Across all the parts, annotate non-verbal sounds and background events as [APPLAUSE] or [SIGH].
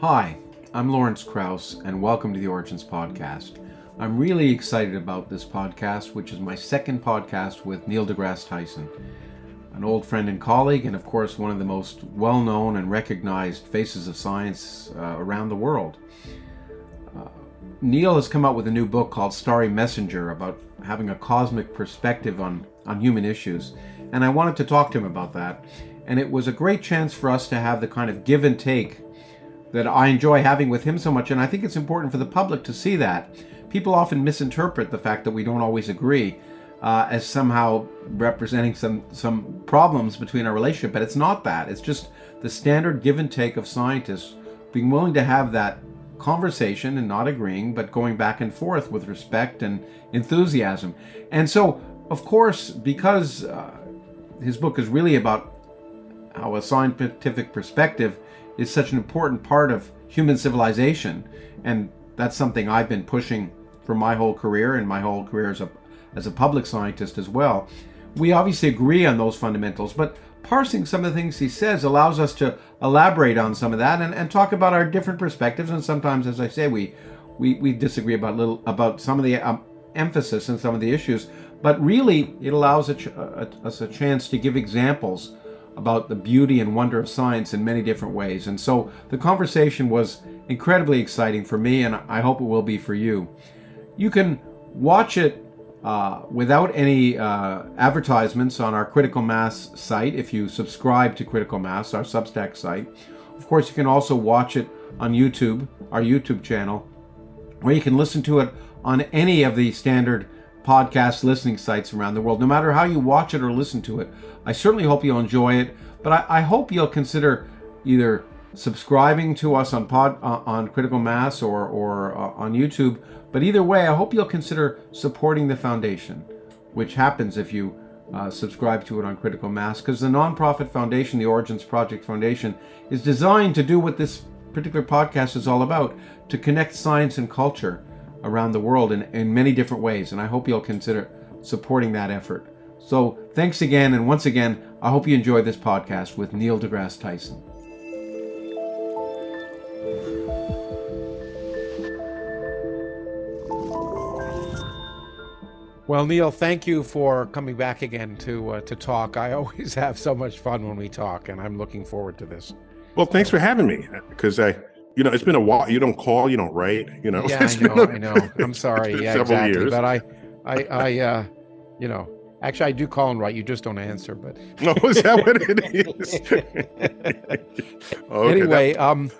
Hi, I'm Lawrence Krauss, and welcome to the Origins Podcast. I'm really excited about this podcast, which is my second podcast with Neil deGrasse Tyson, an old friend and colleague, and of course, one of the most well known and recognized faces of science uh, around the world. Uh, Neil has come out with a new book called Starry Messenger about having a cosmic perspective on, on human issues, and I wanted to talk to him about that. And it was a great chance for us to have the kind of give and take that I enjoy having with him so much. And I think it's important for the public to see that. People often misinterpret the fact that we don't always agree uh, as somehow representing some, some problems between our relationship, but it's not that. It's just the standard give and take of scientists being willing to have that conversation and not agreeing, but going back and forth with respect and enthusiasm. And so, of course, because uh, his book is really about how a scientific perspective is such an important part of human civilization. And that's something I've been pushing for my whole career and my whole career as a, as a public scientist as well. We obviously agree on those fundamentals, but parsing some of the things he says allows us to elaborate on some of that and, and talk about our different perspectives. And sometimes, as I say, we we, we disagree about little about some of the um, emphasis and some of the issues. But really, it allows a ch- a, us a chance to give examples about the beauty and wonder of science in many different ways. And so the conversation was incredibly exciting for me, and I hope it will be for you. You can watch it uh, without any uh, advertisements on our Critical Mass site if you subscribe to Critical Mass, our Substack site. Of course, you can also watch it on YouTube, our YouTube channel, or you can listen to it on any of the standard podcast listening sites around the world. No matter how you watch it or listen to it, I certainly hope you'll enjoy it. But I, I hope you'll consider either subscribing to us on pod uh, on Critical Mass or or uh, on YouTube. But either way, I hope you'll consider supporting the foundation, which happens if you uh, subscribe to it on Critical Mass, because the nonprofit foundation, the Origins Project Foundation, is designed to do what this particular podcast is all about: to connect science and culture around the world in, in many different ways. And I hope you'll consider supporting that effort. So thanks again. And once again, I hope you enjoy this podcast with Neil deGrasse Tyson. Well, Neil, thank you for coming back again to uh, to talk. I [LAUGHS] always have so much fun when we talk, and I'm looking forward to this. Well, thanks for having me because I you know, it's been a while. You don't call, you don't write. You know. Yeah, [LAUGHS] I know. A, I know. I'm [LAUGHS] sorry. Yeah, exactly. Years. But I, I, I, uh, you know, actually, I do call and write. You just don't answer. But [LAUGHS] no, is that what it is? [LAUGHS] okay, anyway, um,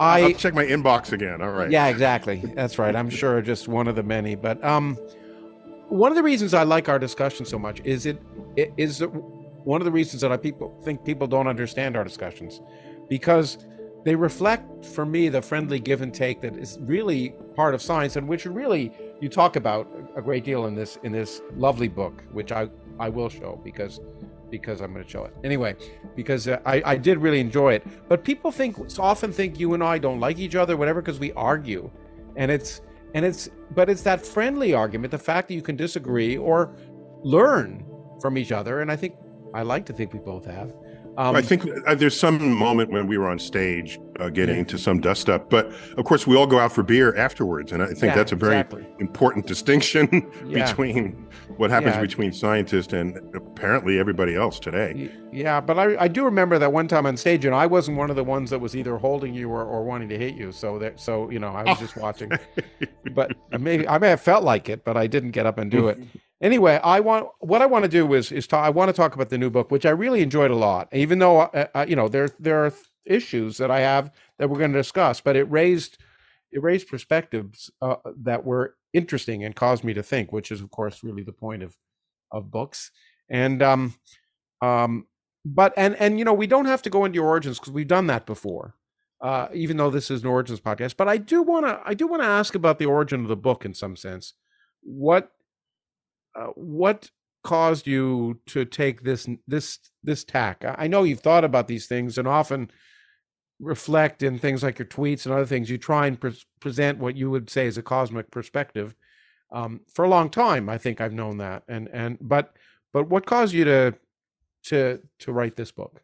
I I'll check my inbox again. All right. Yeah, exactly. That's right. I'm sure just one of the many. But um, one of the reasons I like our discussion so much is it, it is one of the reasons that I people think people don't understand our discussions because they reflect for me the friendly give and take that is really part of science and which really you talk about a great deal in this in this lovely book which i i will show because because i'm going to show it. Anyway because uh, i i did really enjoy it. But people think often think you and i don't like each other whatever because we argue. And it's and it's but it's that friendly argument the fact that you can disagree or learn from each other and i think i like to think we both have um, I think uh, there's some moment when we were on stage uh, getting yeah. into some dust up, but of course we all go out for beer afterwards, and I think yeah, that's a very exactly. important distinction [LAUGHS] yeah. between what happens between scientists and apparently everybody else today. Yeah, but I, I do remember that one time on stage, and I wasn't one of the ones that was either holding you or, or wanting to hit you. So that so you know I was just watching, [LAUGHS] but maybe I may have felt like it, but I didn't get up and do it. Anyway, I want what I want to do is is talk, I want to talk about the new book, which I really enjoyed a lot. Even though uh, uh, you know there there are issues that I have that we're going to discuss, but it raised it raised perspectives uh, that were interesting and caused me to think, which is of course really the point of of books. And um um but and and you know we don't have to go into your origins because we've done that before. Uh, even though this is an origins podcast, but I do want to I do want to ask about the origin of the book in some sense. What uh, what caused you to take this this this tack? I know you've thought about these things and often reflect in things like your tweets and other things. You try and pre- present what you would say is a cosmic perspective. Um, for a long time, I think I've known that, and and but but what caused you to to to write this book,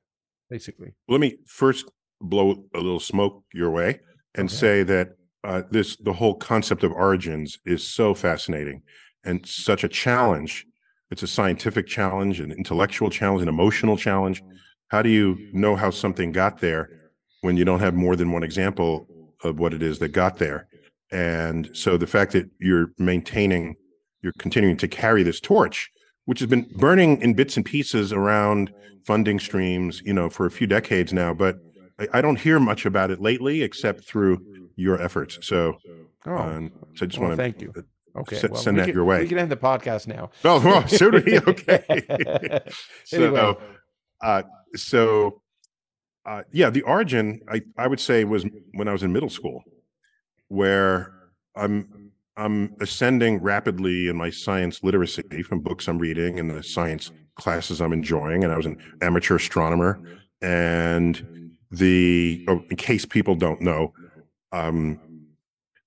basically? Let me first blow a little smoke your way. and okay. say that uh, this the whole concept of origins is so fascinating and such a challenge. It's a scientific challenge, an intellectual challenge, an emotional challenge. How do you know how something got there when you don't have more than one example of what it is that got there? And so the fact that you're maintaining, you're continuing to carry this torch, which has been burning in bits and pieces around funding streams, you know, for a few decades now, but I, don't hear much about it lately, except through your efforts. So, oh, um, so I just well, want to thank you. Okay, s- well, send that can, your way. We can end the podcast now. [LAUGHS] Oh, well, so do we. Okay. [LAUGHS] so, anyway. uh, so, uh, yeah, the origin I I would say was when I was in middle school, where I'm I'm ascending rapidly in my science literacy from books I'm reading and the science classes I'm enjoying, and I was an amateur astronomer and the oh, in case people don't know um,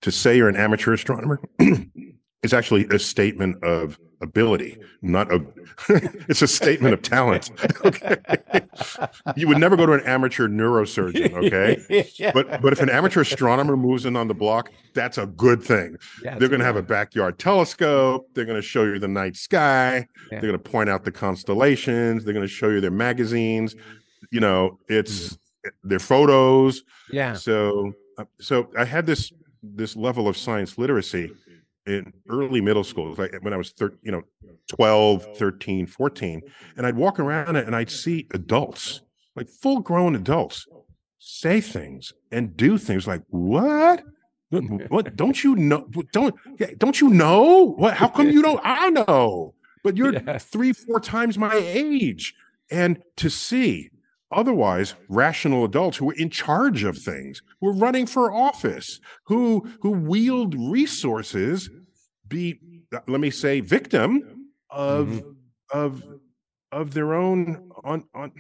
to say you're an amateur astronomer [CLEARS THROAT] is actually a statement of ability not a. [LAUGHS] it's a statement of talent [LAUGHS] okay you would never go to an amateur neurosurgeon okay yeah. [LAUGHS] but but if an amateur astronomer moves in on the block that's a good thing yeah, they're going to have a backyard telescope they're going to show you the night sky yeah. they're going to point out the constellations they're going to show you their magazines you know it's mm their photos. Yeah. So uh, so I had this this level of science literacy in early middle school like when i was thir- you know 12 13 14 and i'd walk around and i'd see adults like full grown adults say things and do things like what? What don't you know don't don't you know? What how come you don't i know? But you're [LAUGHS] three four times my age and to see otherwise rational adults who were in charge of things, who were running for office, who who wield resources, be let me say victim of mm-hmm. of of their own on on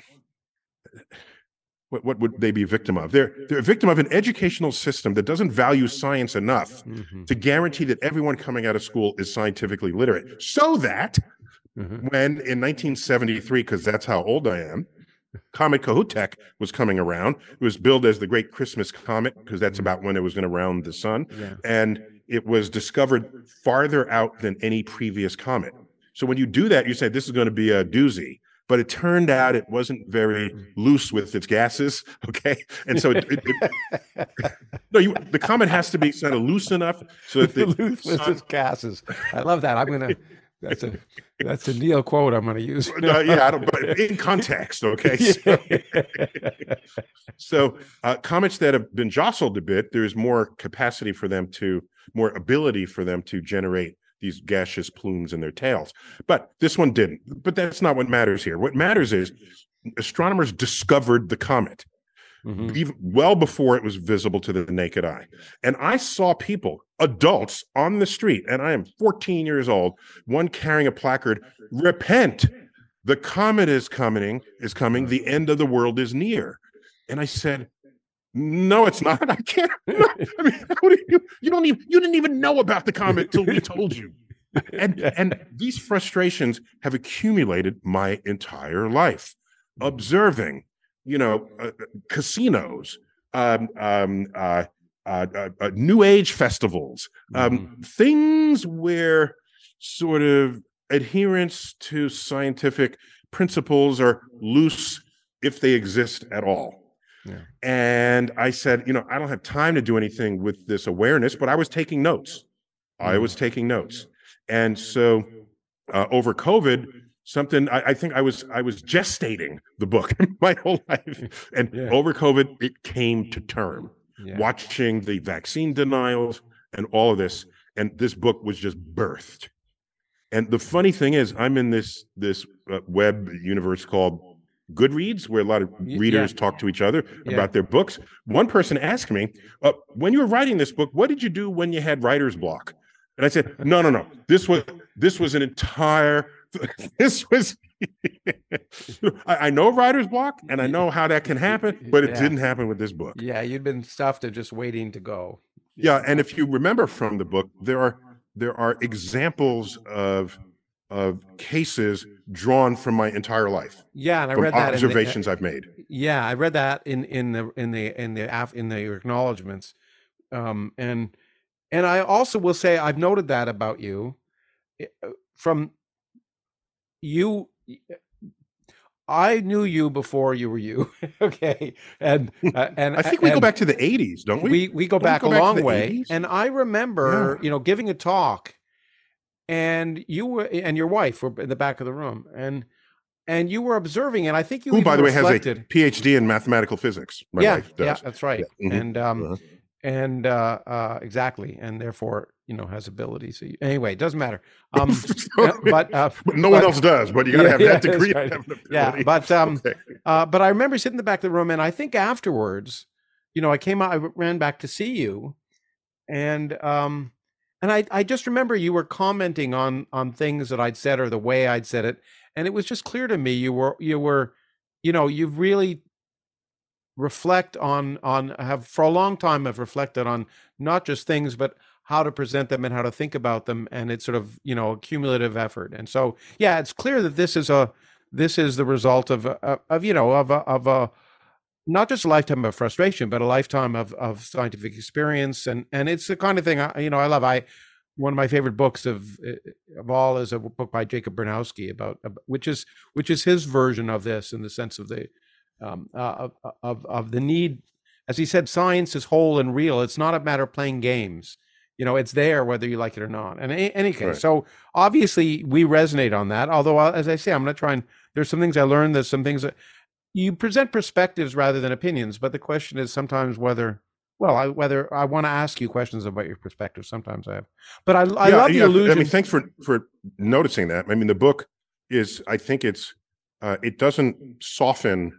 what, what would they be a victim of? They're they're a victim of an educational system that doesn't value science enough mm-hmm. to guarantee that everyone coming out of school is scientifically literate. So that mm-hmm. when in 1973, because that's how old I am, Comet Kohoutek was coming around. It was billed as the Great Christmas Comet because that's about when it was going to round the sun. Yeah. And it was discovered farther out than any previous comet. So when you do that, you say this is going to be a doozy. But it turned out it wasn't very loose with its gases. [LAUGHS] Okay, and so it, it, it [LAUGHS] no, you, the comet has to be kind of loose enough so that the [LAUGHS] loose with its gases. I love that. I'm gonna that's a [LAUGHS] that's a Neil quote I'm going to use. yeah, I don't, but [LAUGHS] in context, okay. So, so uh, comets that have been jostled a bit, there's more capacity for them to, more ability for them to generate these gaseous plumes in their tails. But this one didn't. But that's not what matters here. What matters is astronomers discovered the comet mm-hmm. even well before it was visible to the naked eye. And I saw people, adults on the street, and I am 14 years old, one carrying a placard, repent. The comet is coming, is coming, the end of the world is near. And I said, no, it's not. I can't. [LAUGHS] I mean, do you, you don't even you didn't even know about the comet till we told you. And [LAUGHS] and these frustrations have accumulated my entire life, observing you know, uh, uh, casinos, um, um, uh, uh, uh, uh new age festivals, um, mm-hmm. things where sort of adherence to scientific principles are loose if they exist at all. Yeah. And I said, you know, I don't have time to do anything with this awareness, but I was taking notes. I was taking notes. And so over COVID, something I, I, think I was I was gestating the book [LAUGHS] my whole life, and yeah. over COVID it came to term. Yeah. Watching the vaccine denials and all of this, and this book was just birthed. And the funny thing is, I'm in this this uh, web universe called Goodreads, where a lot of readers yeah. talk to each other about their books. One person asked me, uh, "When you were writing this book, what did you do when you had writer's block?" And I said, "No, no, no. This was this was an entire [LAUGHS] this was [LAUGHS] I, I, know writer's block and I know how that can happen, but it yeah. didn't happen with this book. Yeah, you'd been stuffed to just waiting to go. Yeah, and if you remember from the book, there are there are examples of of cases drawn from my entire life. Yeah, and I read that observations the, I've made. Yeah, I read that in in the in the in the in the acknowledgments um, and and I also will say I've noted that about you eh, from you I knew you before you were you. [LAUGHS] okay. And uh, and I think we go back to the 80s, don't we? We we go don't back we go a back long way. 80s? And I remember, yeah. you know, giving a talk and you were and your wife were in the back of the room and and you were observing and I think you Who by the reflected. way has a PhD in mathematical physics. yeah, yeah, that's right. Yeah. Mm-hmm. And um uh-huh. and uh uh exactly and therefore you know has abilities. Anyway, it doesn't matter. Um, [LAUGHS] but, uh, but no one else does. But you got to yeah, have that [LAUGHS] degree. Right. Yeah, but um, okay. uh, but I remember sitting in the back of the room, and I think afterwards, you know, I came out, I ran back to see you, and um, and I I just remember you were commenting on on things that I'd said or the way I'd said it, and it was just clear to me you were you were, you know, you've really reflect on on have for a long time have reflected on not just things but how to present them and how to think about them and it's sort of you know a cumulative effort. And so yeah it's clear that this is a this is the result of of, of you know of a, of a not just a lifetime of frustration but a lifetime of of scientific experience. And and it's the kind of thing I, you know I love I one of my favorite books of of all is a book by Jacob Bronowski about, which is which is his version of this in the sense of the um, uh, of, of of the need as he said science is whole and real. It's not a matter of playing games you know it's there whether you like it or not and in any case. Right. so obviously we resonate on that although uh, as i say i'm going to try and there's some things i learned there's some things that you present perspectives rather than opinions but the question is sometimes whether well I, whether i want to ask you questions about your perspective sometimes i have but i, I yeah, love the illusion i mean thanks for for noticing that. I mean the book is i think it's uh, it doesn't soften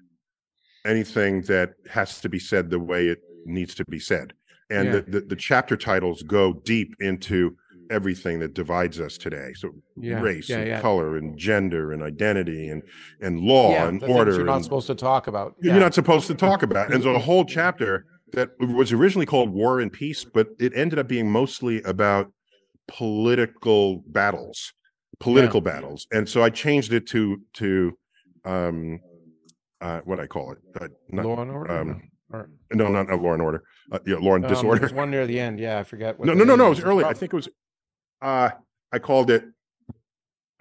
anything that has to be said the way it needs to be said and yeah. the, the, the chapter titles go deep into everything that divides us today. So yeah, race yeah, and yeah. color and gender and identity and and law and order. You're not and, supposed to talk about. You're not supposed to talk about. And so a whole [LAUGHS] chapter that was originally called War and Peace, but it ended up being mostly about political battles, political battles. And so I changed it to to um uh what I call it. Uh, not, Law and order. Um, or, no, not, not Law and Order. Uh, yeah, Law and um, Disorder. one near the end. Yeah, I forget. no, no, no, no. It was early. I think it was. Uh, I called it.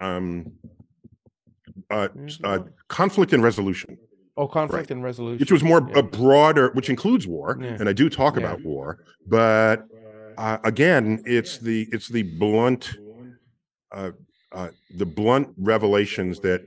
Um. Uh, uh, conflict and resolution. Oh, conflict right. and resolution, which was more yeah. a broader, which includes war, yeah. and I do talk yeah. about war, but uh, again, it's the it's the blunt, uh, uh, the blunt revelations that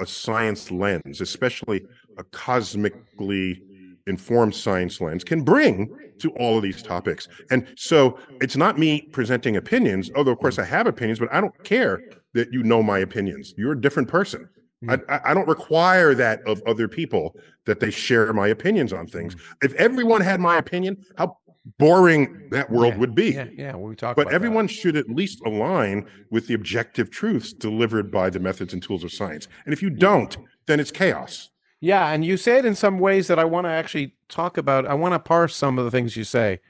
a science lens, especially a cosmically informed science lens can bring to all of these topics. And so it's not me presenting opinions, although of course I have opinions, but I don't care that you know my opinions. You're a different person. Hmm. I, I, don't require that of other people that they share my opinions on things. If everyone had my opinion, how boring that world yeah, would be. Yeah, yeah, we talk. But everyone that. should at least align with the objective truths delivered by the methods and tools of science. And if you don't, then it's chaos. Yeah, and you say it in some ways that I want to actually talk about. I want to parse some of the things you say.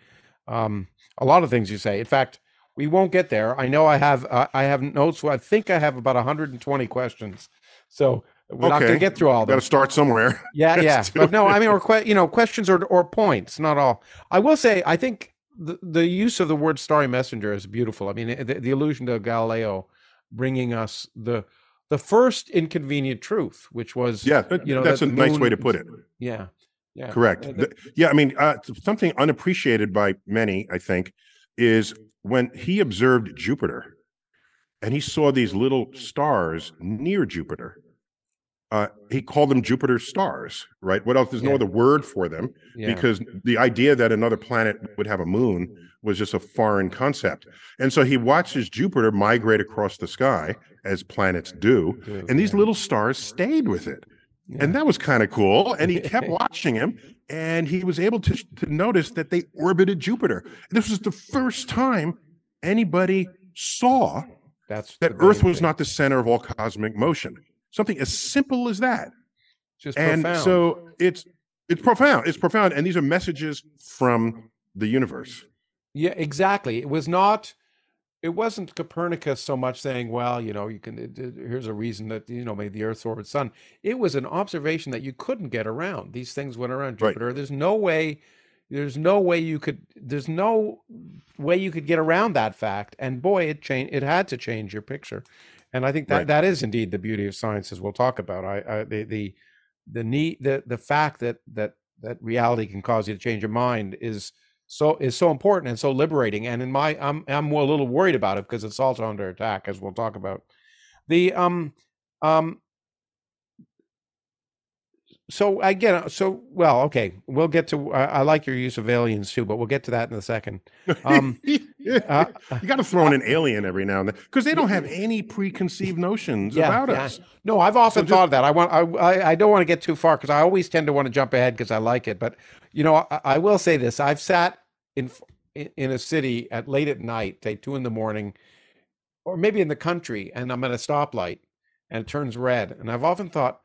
Um, a lot of things you say. In fact, we won't get there. I know I have uh, I have notes. I think I have about 120 questions. So we're okay. not going to get through all. Got to start somewhere. [LAUGHS] Yeah, yeah. but no, I mean, or que- you know, questions or or points, not all. I will say, I think the the use of the word starry messenger is beautiful. I mean, the, the allusion to Galileo bringing us the the first inconvenient truth, which was yeah, you know that's that a nice way to put it. Yeah, yeah, correct. Uh, yeah, I mean uh, something unappreciated by many, I think, is when he observed Jupiter, and he saw these little stars near Jupiter. Uh, he called them Jupiter stars, right? What else? There's yeah. no other word for them yeah. because the idea that another planet would have a moon was just a foreign concept. And so he watches Jupiter migrate across the sky as planets do, and these little stars stayed with it. Yeah. And that was kind of cool. And he kept [LAUGHS] watching him, and he was able to, to notice that they orbited Jupiter. This was the first time anybody saw That's that Earth was thing. not the center of all cosmic motion. Something as simple as that. Just and profound. so it's it's profound. It's profound. And these are messages from the universe. Yeah, exactly. It was not it wasn't Copernicus so much saying, well, you know, you can it, it, here's a reason that you know maybe the Earth's orbit sun. It was an observation that you couldn't get around. These things went around Jupiter. Right. There's no way there's no way you could there's no way you could get around that fact and boy it changed it had to change your picture and i think that right. that is indeed the beauty of science as we'll talk about i, I the the the need the the fact that that that reality can cause you to change your mind is so is so important and so liberating and in my i'm i'm a little worried about it because it's also under attack as we'll talk about the um um so again, so well, okay, we'll get to. Uh, I like your use of aliens too, but we'll get to that in a second. Um, uh, [LAUGHS] you got to throw in an alien every now and then because they don't have any preconceived notions yeah, about yeah. us. No, I've often so just, thought of that. I want. I I don't want to get too far because I always tend to want to jump ahead because I like it. But you know, I, I, will say this: I've sat in in a city at late at night, say two in the morning, or maybe in the country, and I'm at a stoplight and it turns red, and I've often thought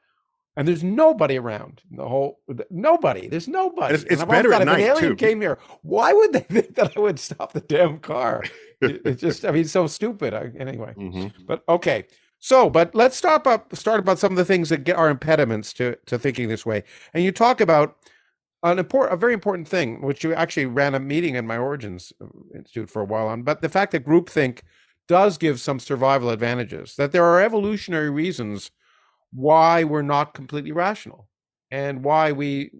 and there's nobody around the whole nobody there's nobody it's, it's better at if night an alien too. [LAUGHS] came here why would they [LAUGHS] think that i would stop the damn car it's [LAUGHS] just i mean so stupid anyway mm-hmm. but okay so but let's stop up start about some of the things that get our impediments to to thinking this way and you talk about an important a very important thing which you actually ran a meeting in my origins uh, institute for a while on but the fact that groupthink does give some survival advantages that there are evolutionary reasons why we're not completely rational and why we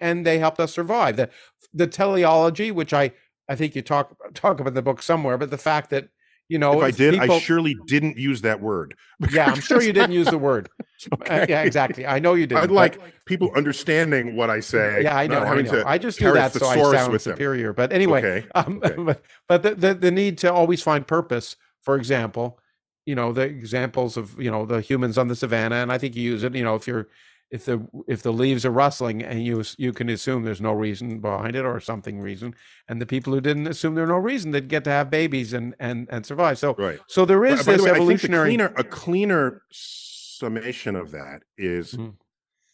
and they helped us survive. The the teleology which i i think you talk talk about in the book somewhere but the fact that you know if i did people, i surely didn't use that word yeah i'm sure you didn't use the word [LAUGHS] okay. uh, yeah exactly i know you didn't i'd like people understanding what i say yeah i know i know i just do that so i sound superior them. but anyway okay. [LAUGHS] Um, okay. but, but the, the the need to always find purpose for example you know the examples of you know the humans on the savannah and i think you use it you know if you're if the if the leaves are rustling and you you can assume there's no reason behind it or something reason and the people who didn't assume there's no reason they'd get to have babies and and and survive so right so there is this the way, evolutionary cleaner, a cleaner summation of that is mm-hmm.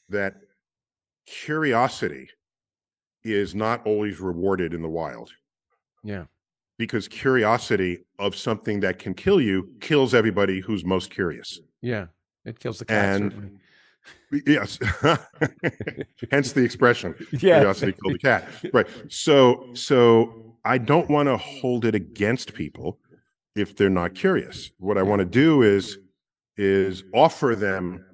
that curiosity is not always rewarded in the wild yeah because curiosity of something that can kill you kills everybody who's most curious. Yeah, it kills the cat. And certainly. Yes, [LAUGHS] hence the expression [LAUGHS] yeah. "curiosity killed the cat." Right. So, so I don't want to hold it against people if they're not curious. What I want to do is is offer them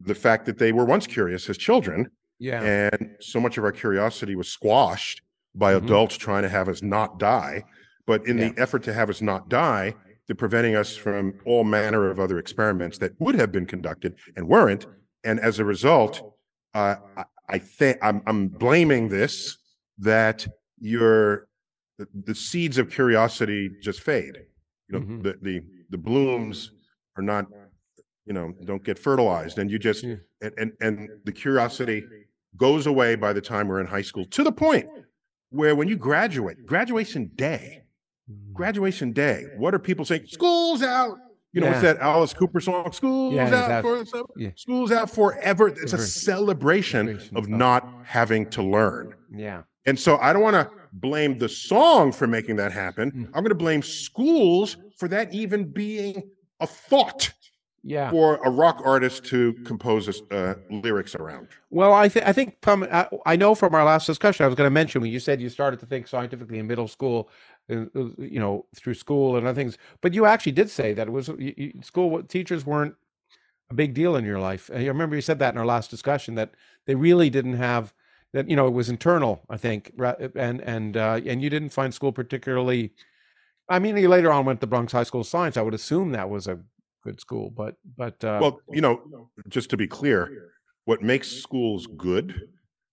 the fact that they were once curious as children. Yeah. And so much of our curiosity was squashed by mm-hmm. adults trying to have us not die but in yeah. the effort to have us not die, they're preventing us from all manner of other experiments that would have been conducted and weren't. And as a result, uh, I, I think I'm, I'm blaming this that your the, the, seeds of curiosity just fade. You know, mm-hmm. the, the the blooms are not, you know, don't get fertilized, and you just yeah. and, and and the curiosity goes away by the time we're in high school to the point where when you graduate, graduation day, Mm. graduation day. What are people saying? School's out. You know, yeah. what's that Alice Cooper song? School's yeah, out for yeah. school's out forever. It's a celebration of not having to learn. Yeah. And so I don't want to blame the song for making that happen. Mm. I'm going to blame schools for that even being a thought yeah. for a rock artist to compose uh, lyrics around. Well, I, th- I think from I, I know from our last discussion, I was going to mention when you said you started to think scientifically in middle school, uh, uh, you know, through school and other things. But you actually did say that it was you, school teachers weren't a big deal in your life. I remember you said that in our last discussion that they really didn't have that. You know, it was internal, I think, and and uh, and you didn't find school particularly. I mean, you later on went to Bronx High School of Science. I would assume that was a good school, but but uh, well, you know, just to be clear, what makes schools good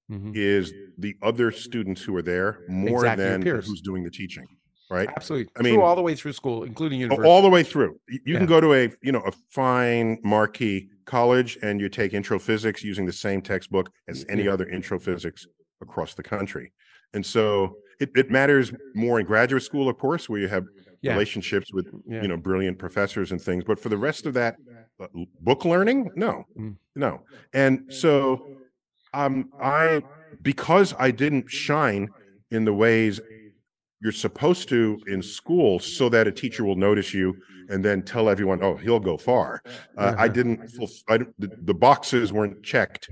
mm-hmm. is the other students who are there more exactly, than who's doing the teaching right? Absolutely. I mean, through all the way through school, including university. All the way through. You yeah. can go to a, you know, a fine marquee college and you take intro physics using the same textbook as any yeah. other intro physics across the country. And so it, it matters more in graduate school, of course, where you have yeah. relationships with, you know, brilliant professors and things. But for the rest of that, uh, book learning, no, mm. no. And so um, I, because I didn't shine in the ways you're supposed to in school so that a teacher will notice you and then tell everyone, oh, he'll go far. Uh, I didn't, I, the, the boxes weren't checked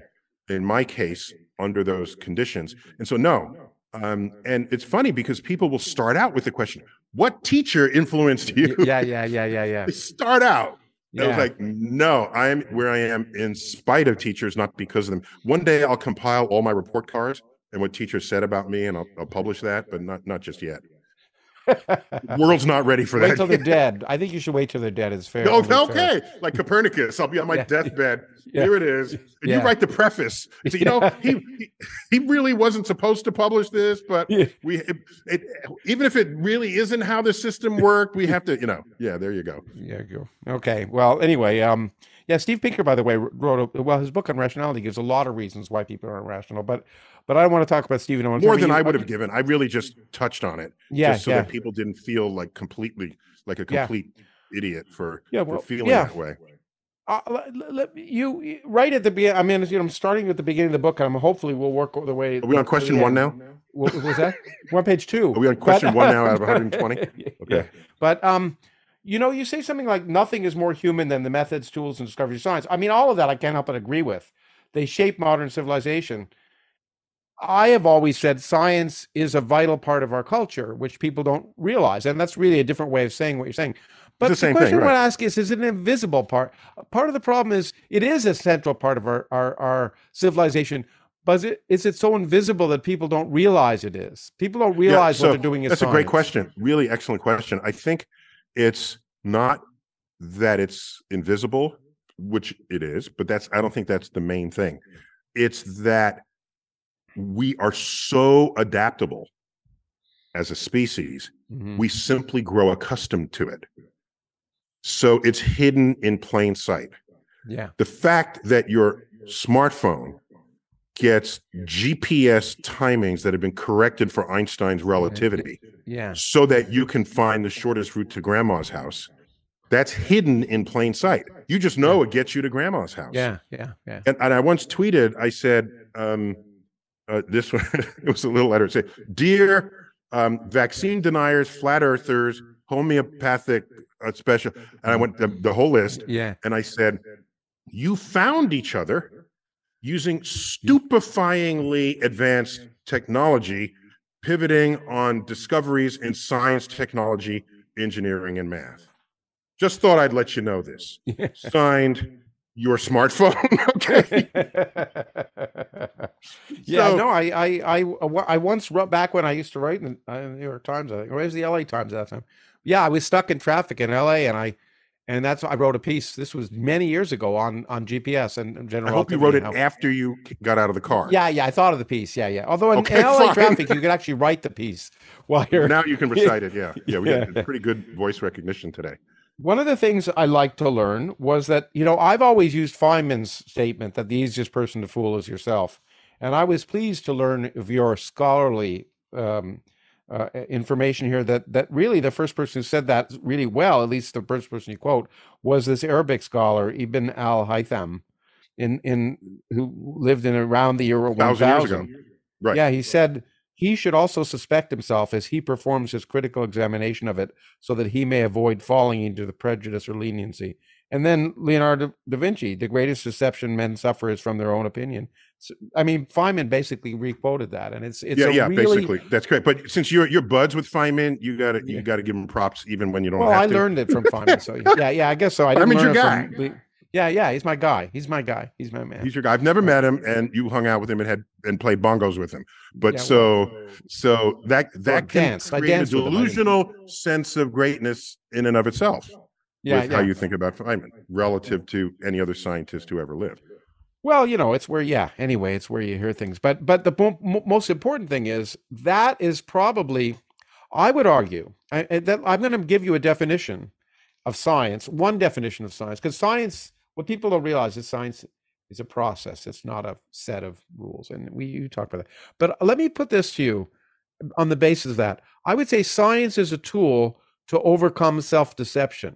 in my case under those conditions. And so, no, Um, and it's funny because people will start out with the question, "What teacher influenced you?" Yeah, yeah, yeah, yeah, yeah. [LAUGHS] they start out. Yeah. I was like, "No, I'm where I am in spite of teachers, not because of them." One day I'll compile all my report cards and what teachers said about me, and I'll, I'll publish that, but not not just yet [LAUGHS] world's not ready for wait that. Wait till they're dead. I think you should wait till they're dead. It's fair. Oh, okay. Fair. Like Copernicus, I'll be on my [LAUGHS] yeah. deathbed. Yeah. Here it is. And yeah. you write the preface. So, you know, he, [LAUGHS] he, he really wasn't supposed to publish this, but we it, it, even if it really isn't how the system worked, we have to, you know. Yeah, there you go. Yeah, go. Okay. Well, anyway, um, yeah, Steve Pinker, by the way, wrote a, well. His book on rationality gives a lot of reasons why people are irrational, but but I don't want to talk about Steven. More than I would have given. I really just touched on it. Yeah. Just so yeah. that people didn't feel like completely like a complete yeah. idiot for, yeah, well, for feeling yeah. that way. Uh, let, let, you right at the beginning. I mean, you know, I'm starting at the beginning of the book, and I'm hopefully we'll work the way. Are we on question one now? What was that? [LAUGHS] One page two. Are we on question but, one now out of [LAUGHS] 120? Okay. Yeah. But um, you know, you say something like nothing is more human than the methods, tools, and discoveries of science. I mean, all of that I can't help but agree with. They shape modern civilization. I have always said science is a vital part of our culture, which people don't realize. And that's really a different way of saying what you're saying. But the, the question thing, right. I want to ask is, is it an invisible part? Part of the problem is it is a central part of our, our, our civilization, but is it, is it so invisible that people don't realize it is? People don't realize yeah, so what they're doing is That's science. a great question. Really excellent question. I think it's not that it's invisible, which it is, but that's, I don't think that's the main thing. It's that we are so adaptable as a species, mm-hmm. we simply grow accustomed to it. So it's hidden in plain sight. Yeah. The fact that your smartphone gets GPS timings that have been corrected for Einstein's relativity. [LAUGHS] Yeah. So that you can find the shortest route to grandma's house. That's hidden in plain sight. You just know it gets you to grandma's house. Yeah, yeah, yeah. And, and I once tweeted, I said, um, uh, this [LAUGHS] one it was a little letter say dear um, vaccine deniers flat earthers homeopathic uh, special and i went the, the whole list yeah and i said you found each other using stupefyingly advanced technology pivoting on discoveries in science technology engineering and math just thought i'd let you know this yeah. [LAUGHS] signed your smartphone. [LAUGHS] [LAUGHS] yeah, so, no, I, I, I, uh, I once wrote back when I used to write uh, in, the New York Times, I think, or it was the LA Times at that time. Yeah, I was stuck in traffic in LA, and I, and that's I wrote a piece. This was many years ago on on GPS and general. I hope you wrote it after you got out of the car. Yeah, yeah, I thought of the piece. Yeah, yeah. Although in, okay, in LA fine. traffic, you could actually write the piece while you're. Now you can recite it. Yeah, [LAUGHS] yeah. We yeah. got pretty good voice recognition today. One of the things I like to learn was that, you know, I've always used Feynman's statement that the easiest person to fool is yourself. And I was pleased to learn of your scholarly um, uh, information here that that really the first person who said that really well, at least the first person you quote, was this Arabic scholar Ibn al Haytham, in in who lived in around the year one thousand. Right. Yeah, he said he should also suspect himself as he performs his critical examination of it so that he may avoid falling into the prejudice or leniency. And then Leonardo da Vinci, the greatest deception men suffer is from their own opinion. So, I mean, Feynman basically requoted that, and it's it's yeah, yeah, really... basically that's great. But since you're you're buds with Feynman, you got to you got to give him props even when you don't. Well, I to. learned it from Feynman, so yeah, yeah, I guess so. I [LAUGHS] didn't mean, learn your guy. From, yeah, yeah, he's my guy. He's my guy. He's my man. He's your guy. I've never met him, and you hung out with him and had and played bongos with him. But yeah, so well, so that that well, can danced. create a delusional sense of greatness in and of itself. Yeah, with yeah. how you think about Feynman relative to any other scientist who ever lived. Well, you know, it's where yeah. Anyway, it's where you hear things. But but the mo- most important thing is that is probably, I would argue, I, that I'm going to give you a definition of science. One definition of science, because science what people don't realize is science is a process. It's not a set of rules. And we you talk about that. But uh, let me put this to you um, on the basis of that. I would say science is a tool to overcome self-deception.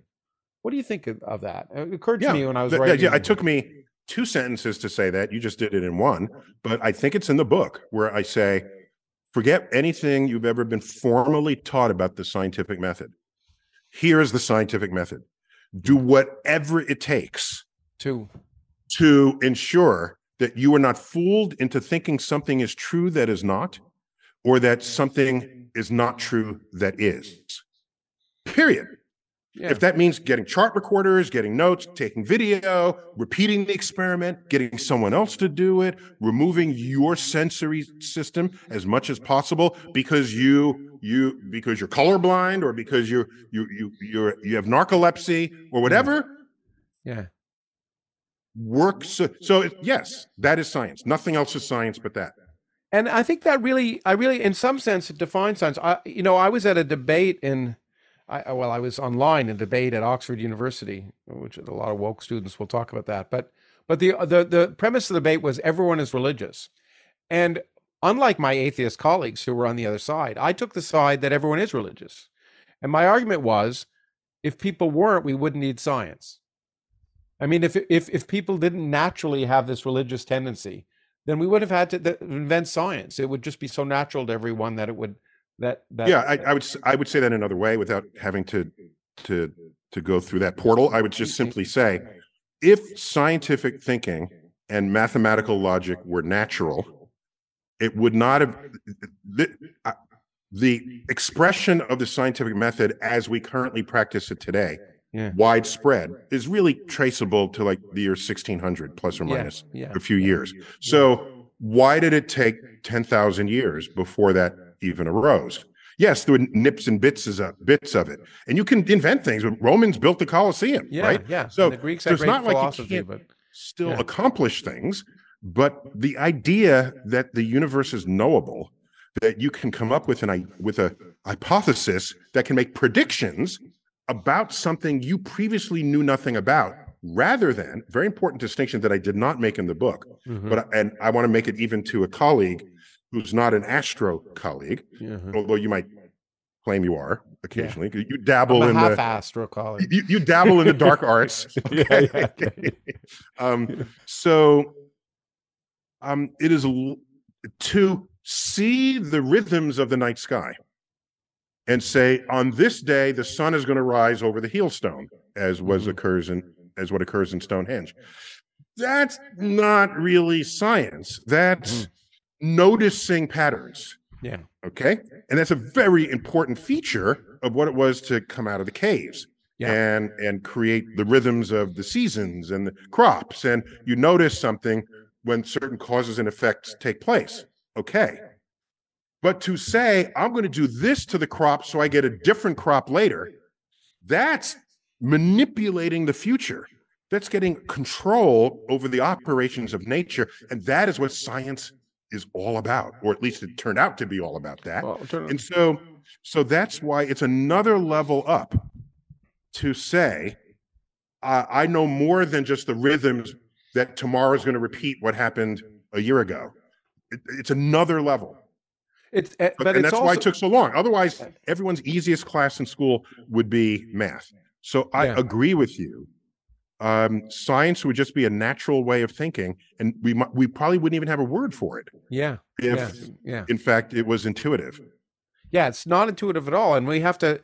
What do you think of, of that? It occurred to yeah, me when I was writing. Yeah, it took me two sentences to say that. You just did it in one, but I think it's in the book where I say, forget anything you've ever been formally taught about the scientific method. Here is the scientific method. Do whatever it takes to to ensure that you are not fooled into thinking something is true that is not or that something is not true that is. Period. Yeah. If that means getting chart recorders, getting notes, taking video, repeating the experiment, getting someone else to do it, removing your sensory system as much as possible because you you because you're colorblind or because you you you you you have narcolepsy or whatever. Yeah. Works so, so yes, that is science. Nothing else is science but that. And I think that really I really in some sense it defines science. I you know, I was at a debate in I, well, I was online in a debate at Oxford University, which a lot of woke students will talk about that. But but the the the premise of the debate was everyone is religious, and unlike my atheist colleagues who were on the other side, I took the side that everyone is religious, and my argument was, if people weren't, we wouldn't need science. I mean, if if if people didn't naturally have this religious tendency, then we would have had to invent science. It would just be so natural to everyone that it would that, that yeah, I, I would I would say that another way without having to to to go through that portal. I would just simply say, if scientific thinking and mathematical logic were natural, it would not have the, the expression of the scientific method as we currently practice it today yeah. widespread is really traceable to like the year 1600 plus or minus yeah, yeah, a few years so why did it take 10,000 years before that even arose. Yes, there were nips and bits of bits of it, and you can invent things. But Romans built the Colosseum, yeah, right? Yeah, so and the Greeks had great not philosophy, like you but still yeah. accomplish things. But the idea that the universe is knowable, that you can come up with an with a hypothesis that can make predictions about something you previously knew nothing about, rather than very important distinction that I did not make in the book, mm-hmm. but and I want to make it even to a colleague who's not an astro colleague, mm-hmm. although you might claim you are occasionally. Yeah. You dabble in half the astro colleague. You, you dabble in the dark arts. [LAUGHS] yeah, yeah. [LAUGHS] um, so um, it is to see the rhythms of the night sky and say on this day the sun is going to rise over the heelstone as was mm-hmm. occurs in as what occurs in stonehenge that's not really science that's mm-hmm noticing patterns. Yeah. Okay. And that's a very important feature of what it was to come out of the caves. Yeah. and and create the rhythms of the seasons and the crops and you notice something when certain causes and effects take place okay but to say i'm going to do this to the crop so i get a different crop later that's manipulating the future that's getting control over the operations of nature and that is what science is all about, or at least it turned out to be all about that. Well, and so, so that's why it's another level up to say, uh, I know more than just the rhythms that tomorrow is going to repeat what happened a year ago. It, it's another level. It's, uh, but, and it's that's also, why it took so long. Otherwise, everyone's easiest class in school would be math. So I yeah. agree with you um, science would just be a natural way of thinking, and we we probably wouldn't even have a word for it. Yeah. If, yeah. yeah. in fact, it was intuitive. Yeah, it's not intuitive at all, and we have to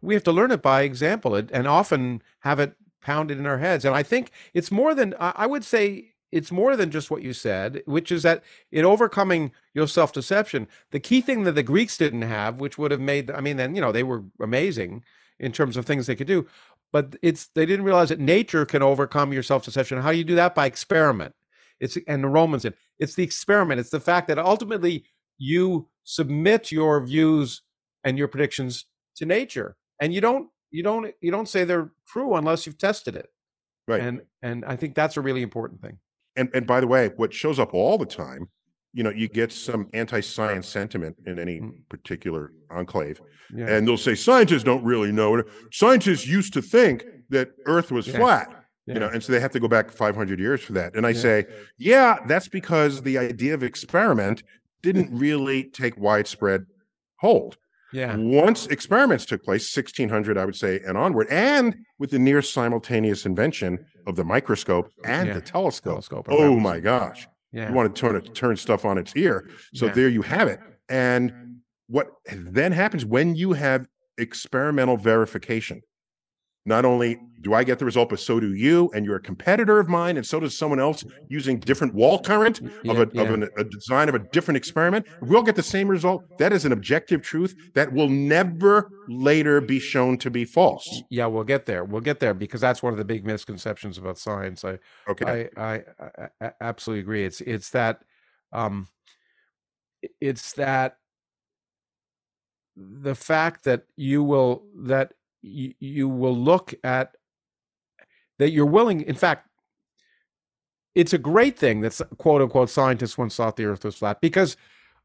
we have to learn it by example, and often have it pounded in our heads. And I think it's more than I would say. It's more than just what you said, which is that in overcoming your self deception, the key thing that the Greeks didn't have, which would have made, I mean, then, you know, they were amazing in terms of things they could do, but it's they didn't realize that nature can overcome your self-deception. How do you do that? By experiment. It's and the Romans did. It's the experiment. It's the fact that ultimately you submit your views and your predictions to nature, and you don't you don't you don't say they're true unless you've tested it. Right. And and I think that's a really important thing. And and by the way, what shows up all the time you know, you get some anti-science sentiment in any mm. particular enclave, yeah. and they'll say scientists don't really know. Scientists used to think that Earth was yeah. flat, yeah. you know, and so they have to go back 500 years for that. And I say, yeah, that's because the idea of experiment didn't really take widespread hold. Yeah. Once experiments took place, 1600, I would say, and onward, and with the near simultaneous invention of the microscope and the telescope. telescope oh my gosh yeah. You want to turn it, turn stuff on its ear. So yeah. there you have it. And what then happens when you have experimental verification? Not only do I get the result, but so do you, and you're a competitor of mine, and so does someone else using different wall current yeah, of, a, yeah. of an, a design of a different experiment. We'll get the same result. That is an objective truth that will never later be shown to be false. Yeah, we'll get there. We'll get there because that's one of the big misconceptions about science. I okay, I, I, I absolutely agree. It's it's that um, it's that the fact that you will that you, you will look at that you're willing in fact it's a great thing that quote unquote scientists once thought the earth was flat because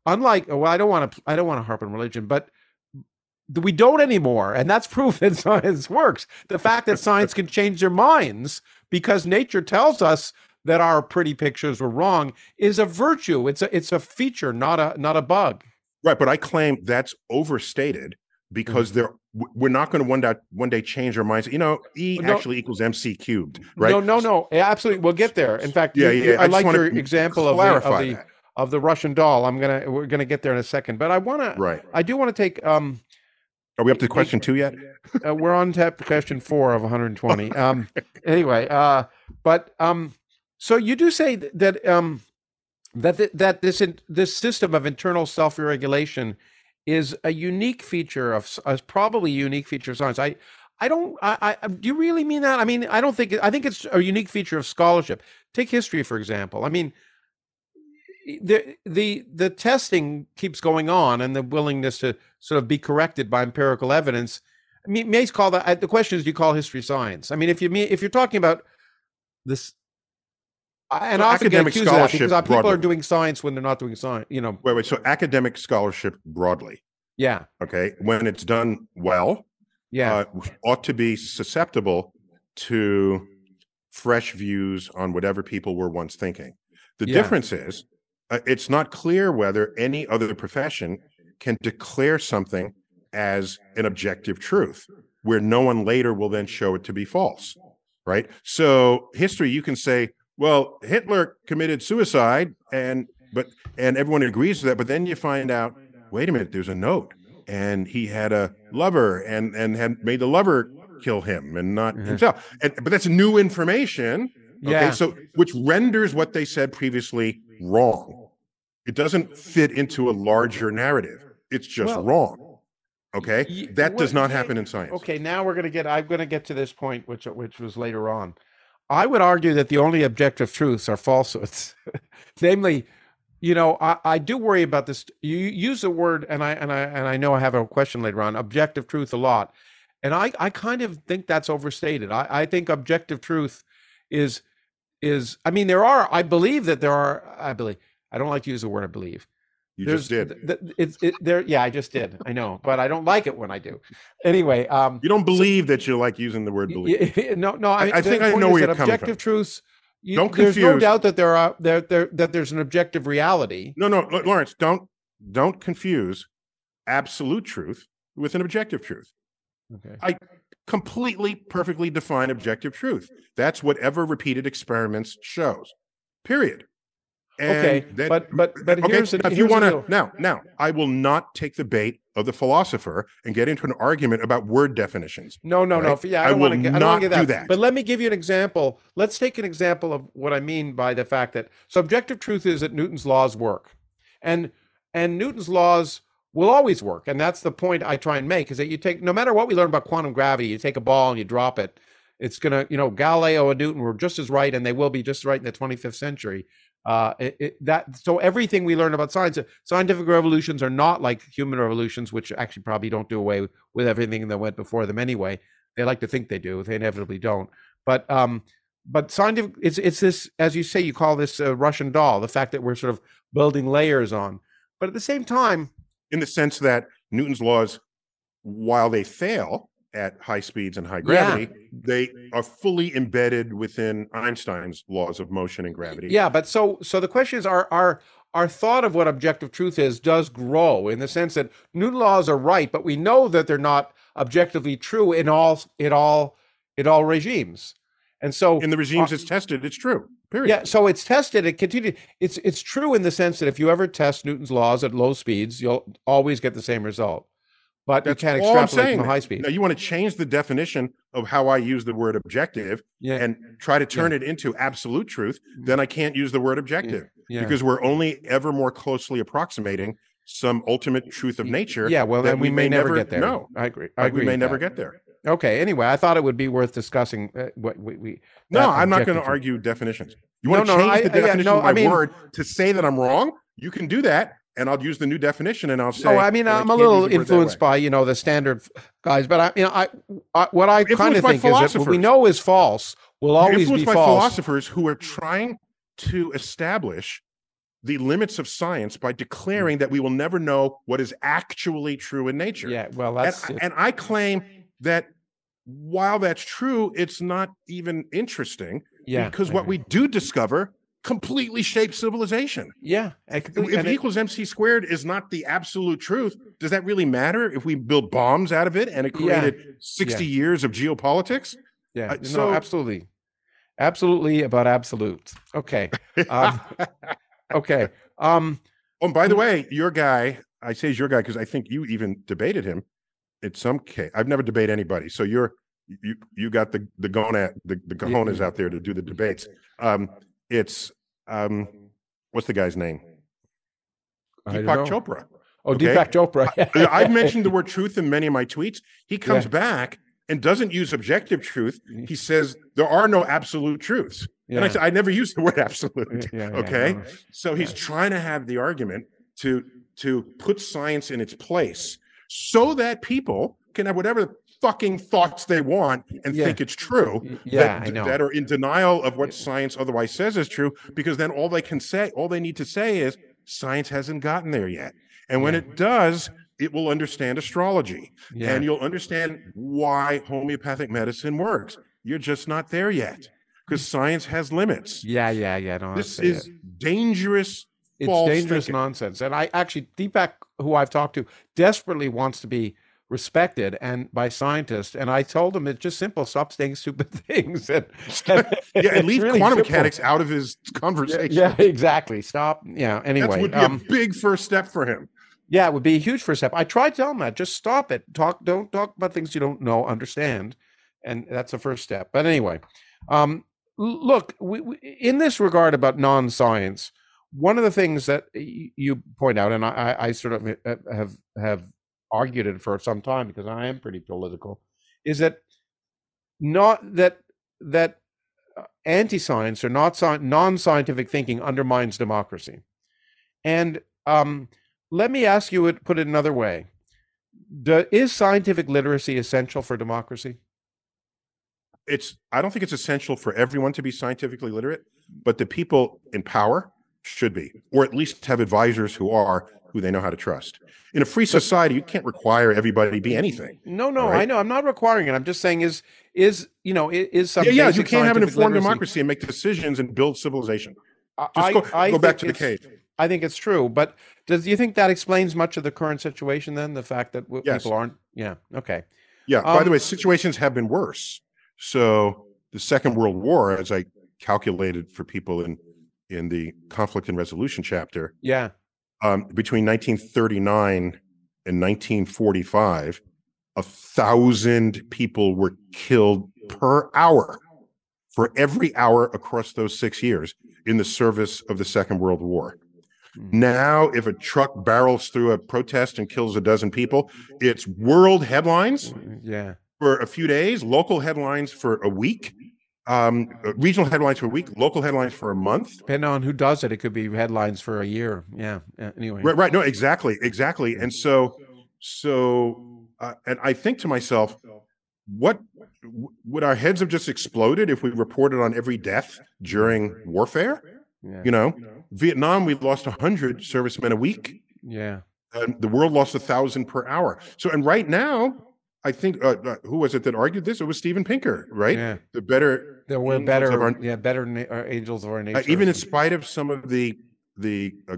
unlike well i don't want to i don't want to harp on religion but we don't anymore and that's [LAUGHS] proof that science works. The fact that science can change their minds because nature tells us that our pretty pictures were wrong is a virtue. It's a it's a feature not a not a bug. Right but i claim that's overstated because mm-hmm. there we're not going to one day one day change our minds. You know, E no, actually equals MC cubed, right? No, no, no. Absolutely, we'll get there. In fact, yeah, you, yeah. I, I like your example of the, of the of the Russian doll. I'm gonna we're gonna get there in a second, but I want to. Right. I do want to take. um Are we up to question two yet? uh, we're on to question four of 120. [LAUGHS] Um. anyway, uh, but um, so you do say that um, that th- that this in, this system of internal self regulation is a unique feature of uh, probably a unique feature of science. I I don't I, I do you really mean that? I mean, I don't think I think it's a unique feature of scholarship. Take history for example. I mean, the the the testing keeps going on and the willingness to sort of be corrected by empirical evidence. I mean, may call that the question is do you call history science? I mean, if you mean if you're talking about this and so academic scholarship because people broadly. are doing science when they're not doing science. You know. Wait, wait. So academic scholarship broadly. Yeah. Okay. When it's done well. Yeah. Uh, ought to be susceptible to fresh views on whatever people were once thinking. The yeah. difference is, uh, it's not clear whether any other profession can declare something as an objective truth, where no one later will then show it to be false. Right. So history, you can say well, Hitler committed suicide, and but and everyone agrees to that. But then you find out, wait a minute, there's a note, and he had a lover, and and had made the lover kill him and not mm-hmm. himself. And, but that's new information. Okay, yeah. so which renders what they said previously wrong. It doesn't fit into a larger narrative. It's just well, wrong. Okay, that does not happen in science. Okay, now we're going to get. I'm going to get to this point, which which was later on. I would argue that the only objective truths are falsehoods. [LAUGHS] Namely, you know, I, I do worry about this. You use the word, and I and I and I know I have a question later on, objective truth a lot. And I, I kind of think that's overstated. I, I think objective truth is is I mean, there are, I believe that there are, I believe, I don't like to use the word I believe. You There's, just did. it's it, there. Yeah, I just did. I know, but I don't like it when I do. Anyway, um, you don't believe so, that you like using the word believe. [LAUGHS] no, no. I, I think I know where you're coming objective from. truths. You, don't confuse. There's no doubt that there are there, there that there's an objective reality. No, no, Lawrence, don't don't confuse absolute truth with an objective truth. Okay. I completely perfectly define objective truth. That's whatever repeated experiments shows. Period. And okay, that, but but but okay, here's, if you want to now now I will not take the bait of the philosopher and get into an argument about word definitions. No, no, right? no. Yeah, I, I don't want to get, I don't want to that. that. But let me give you an example. Let's take an example of what I mean by the fact that subjective truth is that Newton's laws work, and and Newton's laws will always work, and that's the point I try and make. Is that you take no matter what we learn about quantum gravity, you take a ball and you drop it. It's gonna, you know, Galileo and Newton were just as right, and they will be just right in the 25th century uh, it, it, that so everything we learn about science, scientific revolutions are not like human revolutions, which actually probably don't do away with everything that went before them anyway. They like to think they do, they inevitably don't. But um, but scientific, it's it's this as you say, you call this a Russian doll, the fact that we're sort of building layers on. But at the same time, in the sense that Newton's laws, while they fail, at high speeds and high gravity, yeah. they are fully embedded within Einstein's laws of motion and gravity. Yeah, but so so the question is our our our thought of what objective truth is does grow in the sense that Newton laws are right, but we know that they're not objectively true in all in all in all regimes. And so in the regimes uh, it's tested, it's true. Period. Yeah, so it's tested, it continued. It's it's true in the sense that if you ever test Newton's laws at low speeds, you'll always get the same result. But That's you can't extrapolate from high speed. Now you want to change the definition of how I use the word objective yeah. and try to turn yeah. it into absolute truth, then I can't use the word objective yeah. because we're only ever more closely approximating some ultimate truth of nature. Yeah, well, then we, we may, may, never get there. No, I agree. I agree. We may never get there. Okay. Anyway, I thought it would be worth discussing uh, what we. we no, I'm not going to argue definitions. You want no, to change no, the I, definition yeah, no, of my I mean, word to say that I'm wrong? You can do that, and I'll use the new definition, and I'll say. Oh, I mean, I'm I a little influenced by you know the standard guys, but I, you know, I, I what I kind of think is that what we know is false will always be by false. philosophers who are trying to establish the limits of science by declaring that we will never know what is actually true in nature. Yeah, well, that's and, and I claim that while that's true, it's not even interesting. Yeah, because what we do discover completely shapes civilization. Yeah, if E equals MC squared is not the absolute truth, does that really matter if we build bombs out of it and it created yeah. 60 yeah. years of geopolitics? Yeah, uh, so no, absolutely. Absolutely about absolute. Okay. Um, [LAUGHS] okay. Um, oh, by the way, your guy, I say is your guy because I think you even debated him in some case. I've never debated anybody. So you're you you got the the gonad the, the cojones yeah. out there to do the debates. Um, it's um, what's the guy's name? Deepak Chopra. Oh, okay? Deepak Chopra. I've mentioned the word truth in many of my tweets. He comes yeah. back and doesn't use objective truth. Mm-hmm. He says there are no absolute truths. Yeah. And I said, I never use the word [LAUGHS] absolute. Yeah, okay. So he's trying to have the argument to to put science in its place so that people can have whatever fucking thoughts they want and yeah. think it's true. Yeah, that, I know. That are in denial of what science otherwise says is true, because then all they can say, all they need to say is science hasn't gotten there yet. And when yeah. it does, it will understand astrology yeah. and you'll understand why homeopathic medicine works. You're just not there yet because science has limits. Yeah, yeah, yeah. Don't this is it. dangerous. It's dangerous thinking. nonsense. And I actually, Deepak, who I've talked to, desperately wants to be respected and by scientists. And I told him it's just simple: stop saying stupid [LAUGHS] things. And, and yeah, and leave really quantum simple. mechanics out of his conversation. Yeah, yeah, exactly. Stop. Yeah. Anyway, that would be um, a big first step for him. Yeah, it would be a huge first step. I tried telling him that. Just stop it. Talk. Don't talk about things you don't know, understand, and that's the first step. But anyway, um, look, we, we, in this regard about non-science, one of the things that you point out, and I, I sort of uh, have have argued it for some time because I am pretty political, is that not that that uh, anti-science or not non-scientific thinking undermines democracy, and um, let me ask you put it another way. Do, is scientific literacy essential for democracy? It's I don't think it's essential for everyone to be scientifically literate, but the people in power should be, or at least have advisors who are who they know how to trust. In a free society, you can't require everybody to be anything. No, no, right? I know. I'm not requiring it. I'm just saying is is you know is something. yeah, yeah you can't have an informed literacy. democracy and make decisions and build civilization. Just I, go, I go back to the cave. I think it's true, but does you think that explains much of the current situation? Then the fact that yes. people aren't, yeah, okay, yeah. Um, By the um, way, situations have been worse. So the Second World War, as I calculated for people in in the conflict and resolution chapter, yeah, um, between 1939 and 1945, a thousand people were killed per hour for every hour across those six years in the service of the Second World War. Hmm. Now, if a truck barrels through a protest and kills a dozen people, it's world headlines. Yeah. For a few days, local headlines for a week, um, regional headlines for a week, local headlines for a month. Depending on who does it, it could be headlines for a year. Yeah. Anyway. Right. Right. No. Exactly. Exactly. And so, so, uh, and I think to myself, what would our heads have just exploded if we reported on every death during warfare? Yeah. You know, Vietnam, we lost 100 servicemen a week. Yeah. And the world lost a thousand per hour. So, and right now, I think uh, uh, who was it that argued this? It was Steven Pinker, right? Yeah. The better, there were better, our, yeah, better na- uh, angels of our nature. Uh, even in spite of some of the the uh,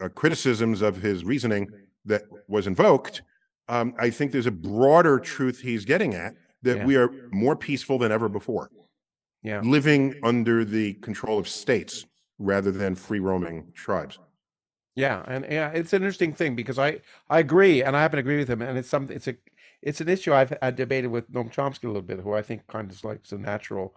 uh, criticisms of his reasoning that was invoked, um, I think there's a broader truth he's getting at that yeah. we are more peaceful than ever before. Yeah, living under the control of states rather than free roaming tribes. Yeah, and yeah, it's an interesting thing because I I agree, and I happen to agree with him, and it's something. It's a it's an issue I've, I debated with Noam Chomsky a little bit, who I think kind of like a natural,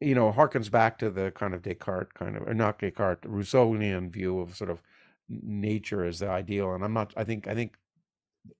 you know, harkens back to the kind of Descartes kind of, or not Descartes, Rousseauian view of sort of nature as the ideal. And I'm not. I think. I think.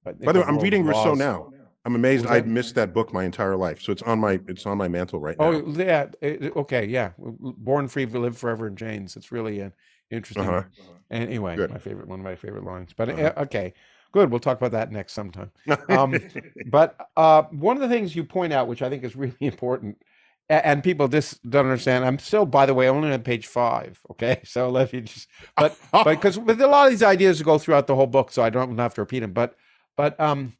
I think By the way, I'm reading laws, Rousseau now. I'm amazed I'd missed that book my entire life. So it's on my it's on my mantle right now. Oh yeah, okay, yeah. Born free, live forever in chains. It's really an interesting. Uh-huh. Anyway, Good. my favorite one of my favorite lines. But uh-huh. okay, good. We'll talk about that next sometime. Um, [LAUGHS] but uh, one of the things you point out, which I think is really [LAUGHS] important, and people just don't understand. I'm still, by the way, only on page five. Okay, [LAUGHS] so let me just, but but because with a lot of these ideas go throughout the whole book, so I don't have to repeat them. But but um,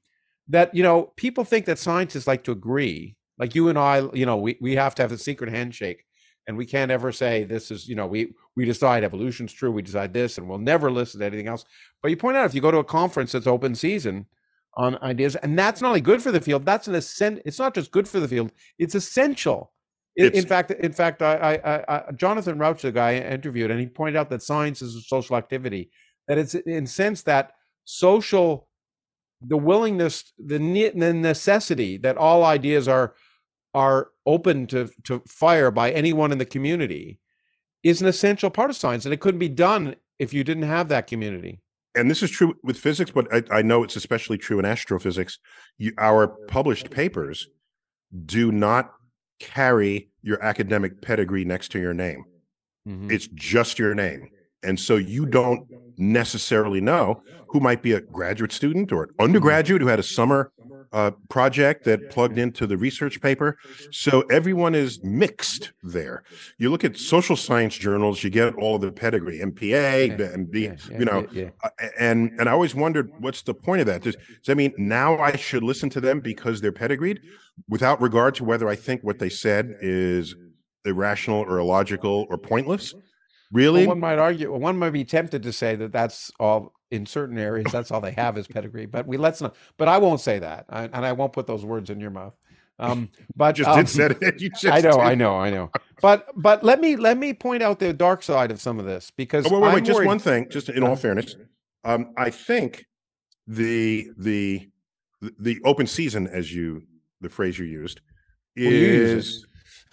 that you know, people think that scientists like to agree. Like you and I, you know, we we have to have a secret handshake, and we can't ever say this is, you know, we we decide evolution's true, we decide this, and we'll never listen to anything else. But you point out if you go to a conference that's open season on ideas, and that's not only good for the field, that's an ascent. It's not just good for the field; it's essential in, in fact, in fact, I, I, I, Jonathan Rauch, the guy I interviewed, and he pointed out that science is a social activity. That it's in sense that social, the willingness, the the necessity that all ideas are are open to to fire by anyone in the community is an essential part of science, and it couldn't be done if you didn't have that community. And this is true with physics, but I, I know it's especially true in astrophysics. You, our published papers do not carry your academic pedigree next to your name. Mm-hmm. It's just your name. And so you don't necessarily know who might be a graduate student or an undergraduate who had a summer uh, project that plugged into the research paper. So everyone is mixed there. You look at social science journals, you get all of the pedigree, MPA, MD, you know, uh, and and I always wondered what's the point of that? Does, does that mean now I should listen to them because they're pedigreed, without regard to whether I think what they said is irrational or illogical or pointless? Really? Well, one might argue, one might be tempted to say that that's all in certain areas. That's all they have is pedigree. But we let's not. But I won't say that, I, and I won't put those words in your mouth. Um, but just um, did said it. You just [LAUGHS] I know, did. I know, I know. But but let me let me point out the dark side of some of this because oh, wait, wait, wait just one thing. Just in all fairness, um, I think the the the open season, as you the phrase you used, is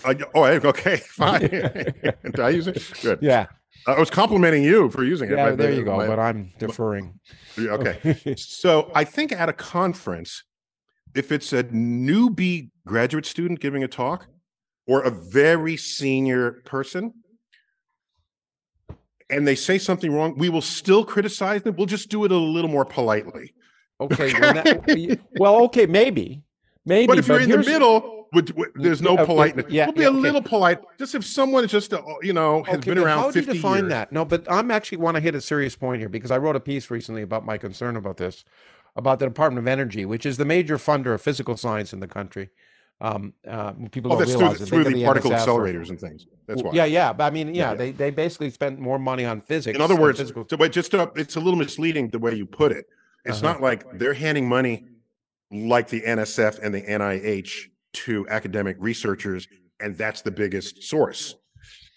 uh, oh, okay, [LAUGHS] fine. Did I use it? Good. Yeah. I was complimenting you for using it. Yeah, there you go. My, but I'm deferring. [LAUGHS] Okay. [LAUGHS] so I think at a conference, if it's a newbie graduate student giving a talk or a very senior person, and they say something wrong, we will still criticize them. We'll just do it a little more politely. Okay. Well, that, well okay, maybe. Maybe. But if you're in the middle, would, would, there's no politeness. Yeah, we'll be yeah, a okay. little polite. Just if someone is just, a, uh, you know, has okay, been around how do you define years. that? No, but I'm actually want to hit a serious point here because I wrote a piece recently about my concern about this, about the Department of Energy, which is the major funder of physical science in the country. Um, uh, people oh, don't realize through, through the, particle accelerators or, and things. That's why. Yeah, yeah. But I mean, yeah, yeah, they they basically spent more money on physics. In other words, physical... to, wait, just to, it's a little misleading the way you put it. It's uh-huh. not like they're handing money like the NSF and the NIH to academic researchers, and that's the biggest source.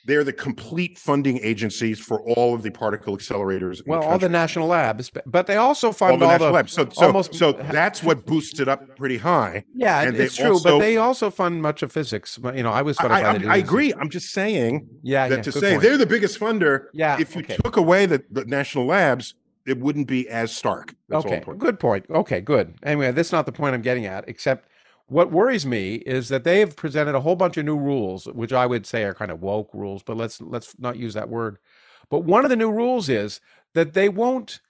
They're the complete funding agencies for all of the particle accelerators. Well, the all the national labs, but they also fund all the all national the, labs. So, so, almost, so that's what boosted it up pretty high. Yeah, and it's true, also, but they also fund much of physics. You know, I was. I, I, I agree. I'm just saying. Yeah, that yeah, to say point. they're the biggest funder. Yeah. If you okay. took away the, the national labs, it wouldn't be as stark. That's okay, good point. Okay, good. Anyway, that's not the point I'm getting at. Except what worries me is that they have presented a whole bunch of new rules, which I would say are kind of woke rules, but let's let's not use that word. But one of the new rules is that they won't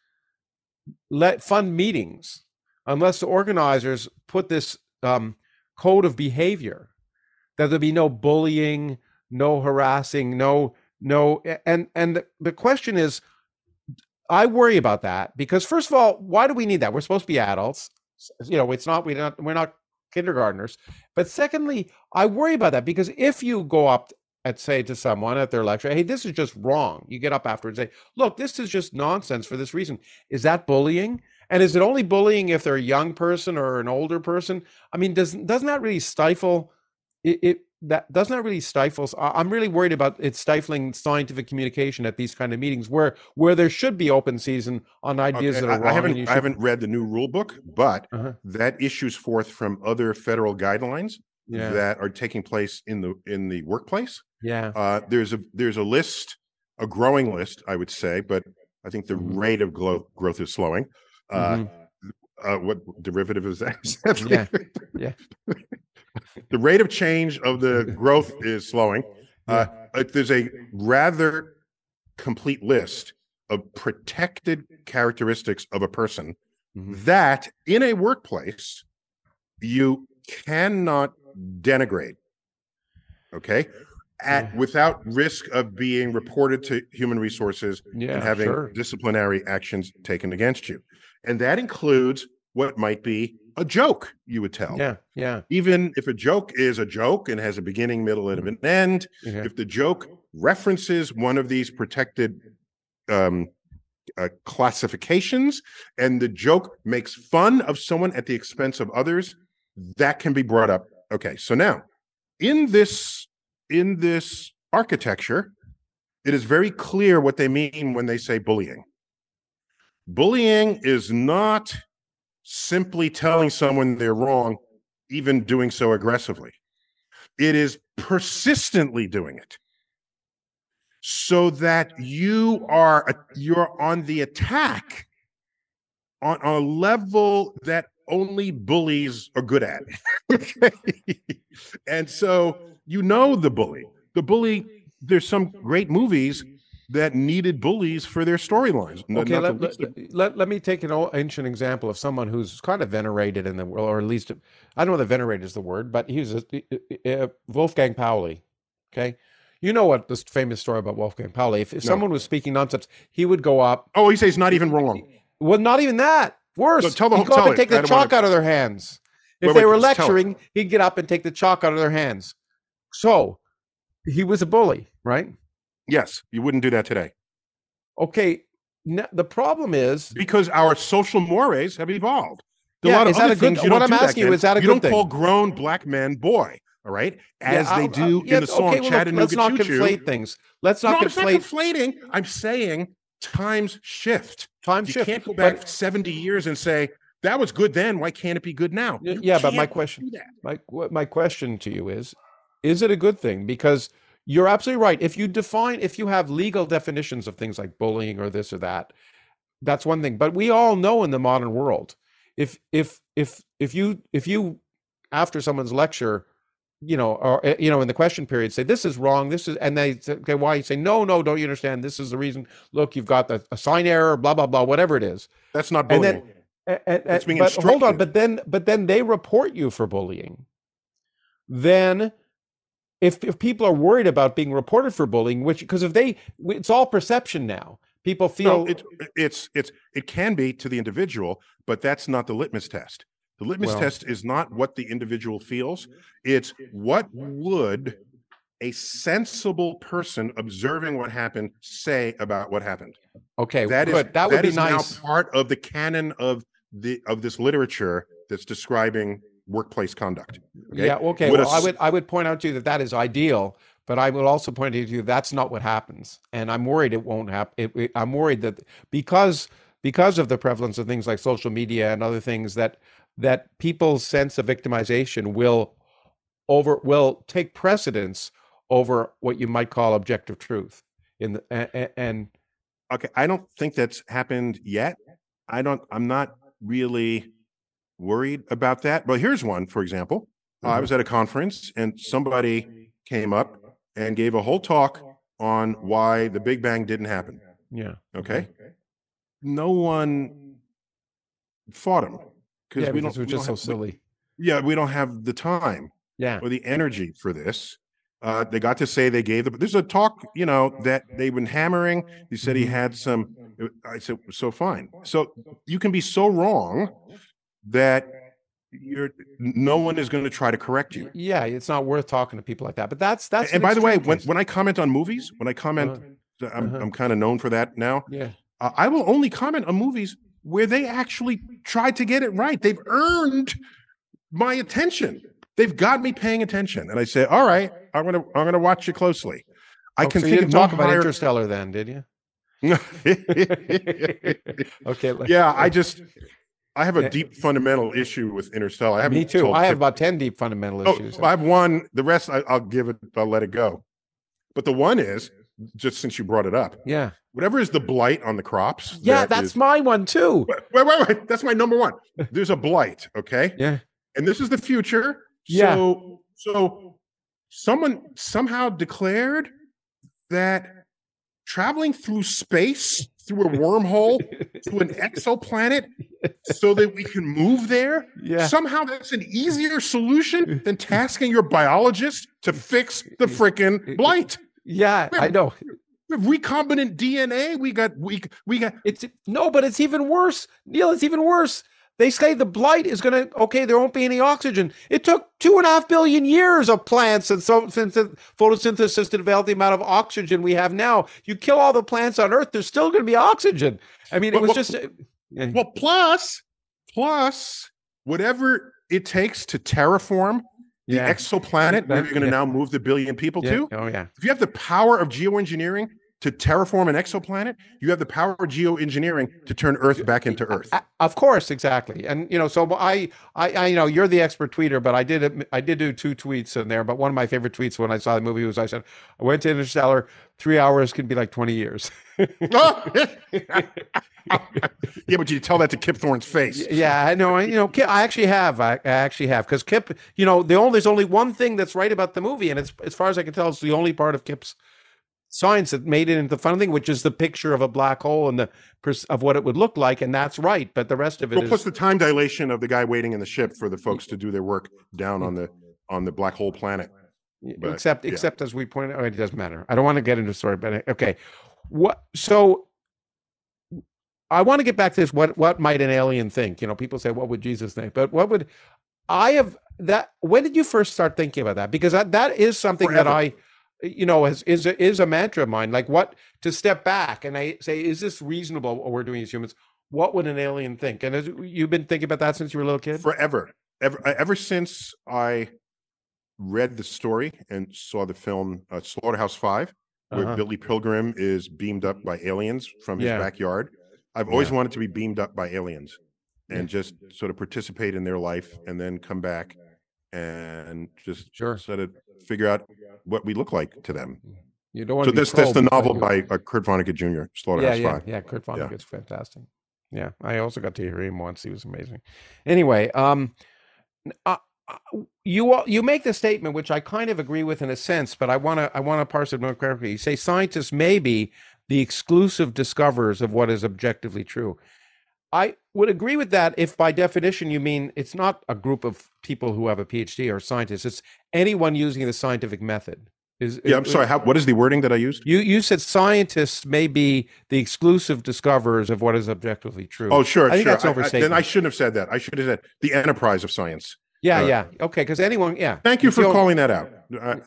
let fund meetings unless the organizers put this um, code of behavior that there'll be no bullying, no harassing, no no and and the question is I worry about that because first of all, why do we need that? We're supposed to be adults. You know, it's not we're not we're not kindergartners. But secondly, I worry about that because if you go up and say to someone at their lecture, hey, this is just wrong, you get up afterwards and say, look, this is just nonsense for this reason. Is that bullying? And is it only bullying if they're a young person or an older person? I mean, does doesn't that really stifle it, it that doesn't that really stifles i'm really worried about it stifling scientific communication at these kind of meetings where where there should be open season on ideas okay, that are I, I haven't should... i haven't read the new rule book but uh-huh. that issues forth from other federal guidelines yeah. that are taking place in the in the workplace yeah uh, there's a there's a list a growing list i would say but i think the mm-hmm. rate of growth growth is slowing uh, mm-hmm. uh, what derivative is that? [LAUGHS] yeah yeah the rate of change of the growth is slowing. Uh, there's a rather complete list of protected characteristics of a person mm-hmm. that in a workplace you cannot denigrate. Okay. At, without risk of being reported to human resources yeah, and having sure. disciplinary actions taken against you. And that includes what might be a joke you would tell. Yeah, yeah. Even if a joke is a joke and has a beginning, middle, and an end, yeah. if the joke references one of these protected um, uh, classifications and the joke makes fun of someone at the expense of others, that can be brought up. Okay, so now in this in this architecture, it is very clear what they mean when they say bullying. Bullying is not simply telling someone they're wrong, even doing so aggressively. It is persistently doing it so that you are you're on the attack on a level that only bullies are good at. [LAUGHS] okay. and so you know the bully. The bully, there's some great movies that needed bullies for their storylines. Okay, let, let, let, let, me take an ancient example of someone who's kind of venerated in the world, or at least, I don't know that venerated is the word, but he was a, a, uh, Wolfgang Pauli. Okay. You know what this famous story about Wolfgang Pauli? If, if no. someone was speaking nonsense, he would go up. Oh, he says not even wrong. Well, not even that. Worse, no, tell the, he'd go up and take the chalk out of their hands. If wait, they wait, were lecturing, he'd get up and take the chalk out of their hands. So he was a bully, right? Yes, you wouldn't do that today. Okay. the problem is because our social mores have evolved. There's yeah, is that a good? What I'm asking you is that a you good don't call grown black men boy, all right? As yeah, they do yeah, in the song okay, well, Chattanooga Let's not conflate things. Let's not no, conflate. It's not conflating. I'm saying times shift. Time you shift. You can't go back but, 70 years and say that was good then. Why can't it be good now? You yeah, but my question, my my question to you is, is it a good thing? Because you're absolutely right. If you define, if you have legal definitions of things like bullying or this or that, that's one thing. But we all know in the modern world, if if if if you if you after someone's lecture, you know, or eh, you know, in the question period, say this is wrong, this is, and they say, okay, why? You say no, no, don't you understand? This is the reason. Look, you've got the, a sign error, blah blah blah, whatever it is. That's not bullying. And then, and, and, being but hold on, but then but then they report you for bullying. Then if if people are worried about being reported for bullying, which because if they, it's all perception now. People feel no, it, it's it's it can be to the individual, but that's not the litmus test. The litmus well, test is not what the individual feels; it's what would a sensible person observing what happened say about what happened. Okay, that is that would that be nice. Now part of the canon of the of this literature that's describing workplace conduct. Okay? Yeah. Okay. Would well, a, I would I would point out to you that that is ideal, but I will also point out to you that's not what happens, and I'm worried it won't happen. I'm worried that because because of the prevalence of things like social media and other things that that people's sense of victimization will over will take precedence over what you might call objective truth in the and, and okay i don't think that's happened yet i don't i'm not really worried about that. But here's one, for example. Mm-hmm. I was at a conference and somebody came up and gave a whole talk on why the Big Bang didn't happen. Yeah. Okay. No one fought him because yeah, we don't. Was just so silly. We, yeah, we don't have the time. Yeah. Or the energy for this. Uh, they got to say they gave the. There's a talk, you know, that they've been hammering. He said he mm-hmm. had some. I said, so fine. So you can be so wrong that you're no one is going to try to correct you. Yeah, it's not worth talking to people like that. But that's that's. And by the way, when, when I comment on movies, when I comment, uh-huh. I'm uh-huh. I'm kind of known for that now. Yeah, uh, I will only comment on movies where they actually tried to get it right. They've earned my attention. they've got me paying attention. And I say, all right, I'm gonna I'm gonna watch you closely. I oh, can so think you didn't talk about higher... Interstellar then, did you? [LAUGHS] okay. Yeah, I [LAUGHS] just I have a deep fundamental issue with Interstellar. I Me too. I have about ten deep fundamental oh, issues. I have one. The rest, I, will give it. I'll let it go. But the one is just since you brought it up. Yeah. Whatever is the blight on the crops. Yeah, that that's is, my one too. Wait, wait, wait. That's my number one. [LAUGHS] There's a blight. Okay. Yeah. And this is the future. Yeah. So, so someone somehow declared that traveling through space through a wormhole [LAUGHS] to an exoplanet so that we can move there? Yeah. Somehow that's an easier solution than tasking your biologist to fix the freaking blight. Yeah have, i know. recombinant dna we got we we got it's no but it's even worse. Neil it's even worse they say the blight is going to, okay, there won't be any oxygen. It took two and a half billion years of plants and so, photosynthesis to develop the amount of oxygen we have now. You kill all the plants on Earth, there's still going to be oxygen. I mean, it was well, just. Uh, well, plus, plus, whatever it takes to terraform the yeah. exoplanet where you're going to yeah. now move the billion people yeah. to. Oh, yeah. If you have the power of geoengineering to terraform an exoplanet, you have the power of geoengineering to turn Earth back into Earth. Of course, exactly. And you know, so I, I, I, you know, you're the expert tweeter, but I did, I did do two tweets in there. But one of my favorite tweets when I saw the movie was I said, I went to Interstellar. Three hours can be like twenty years. [LAUGHS] yeah, but you tell that to Kip Thorne's face. Yeah, I know. You know, Kip, I actually have. I, I actually have because Kip. You know, the only there's only one thing that's right about the movie, and it's as far as I can tell, it's the only part of Kip's science that made it into the fun thing, which is the picture of a black hole and the of what it would look like, and that's right. But the rest of it well, is... plus the time dilation of the guy waiting in the ship for the folks to do their work down on the on the black hole planet. But, except, yeah. except as we pointed out, oh, it doesn't matter. I don't want to get into story, but eh, okay. What so? I want to get back to this. What what might an alien think? You know, people say, "What would Jesus think?" But what would I have that? When did you first start thinking about that? Because that, that is something Forever. that I you know, is is a, is a mantra of mine. Like what to step back and I say, is this reasonable what we're doing as humans? What would an alien think? And has, you've been thinking about that since you were a little kid. Forever, ever, ever since I read the story and saw the film uh, Slaughterhouse Five, where uh-huh. Billy Pilgrim is beamed up by aliens from his yeah. backyard. I've always yeah. wanted to be beamed up by aliens and yeah. just sort of participate in their life and then come back and just sure. sort of figure out what we look like to them. Mm. You don't want to so this that's the novel by uh, Kurt Vonnegut Jr. Slaughterhouse yeah, yeah, Five. Yeah, Kurt Vonnegut's yeah. fantastic. Yeah, I also got to hear him once. He was amazing. Anyway, um, uh, uh you you make the statement which I kind of agree with in a sense, but I want to I want to parse it more carefully. You say scientists may be the exclusive discoverers of what is objectively true. I would agree with that if by definition you mean it's not a group of people who have a PhD or scientists, it's anyone using the scientific method. Is, yeah, I'm sorry. How, what is the wording that I used? You you said scientists may be the exclusive discoverers of what is objectively true. Oh, sure, I think sure. that's overstatement. then I shouldn't have said that. I should have said the enterprise of science. Yeah, uh, yeah. Okay, because anyone, yeah. Thank you for calling that out.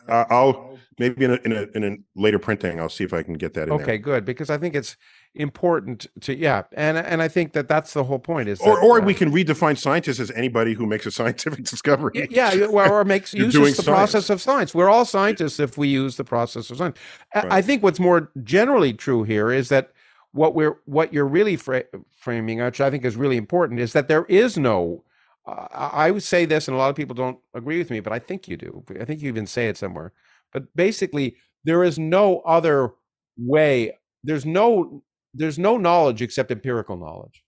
I, will maybe in a, in a, in a later printing, I'll see if I can get that in Okay, there. good because I think it's important to yeah, and and I think that that's the whole point is. Or that, or uh, we can redefine scientists as anybody who makes a scientific [LAUGHS] discovery. Yeah, well, or makes uses the science. process of science. We're all scientists if we use the process of science. Right. I think what's more generally true here is that what we're what you're really fra- framing, which I think is really important, is that there is no uh, I would say this, and a lot of people don't agree with me, but I think you do. I think you even say it somewhere. But basically, there is no other way. There's no there's no knowledge except empirical knowledge.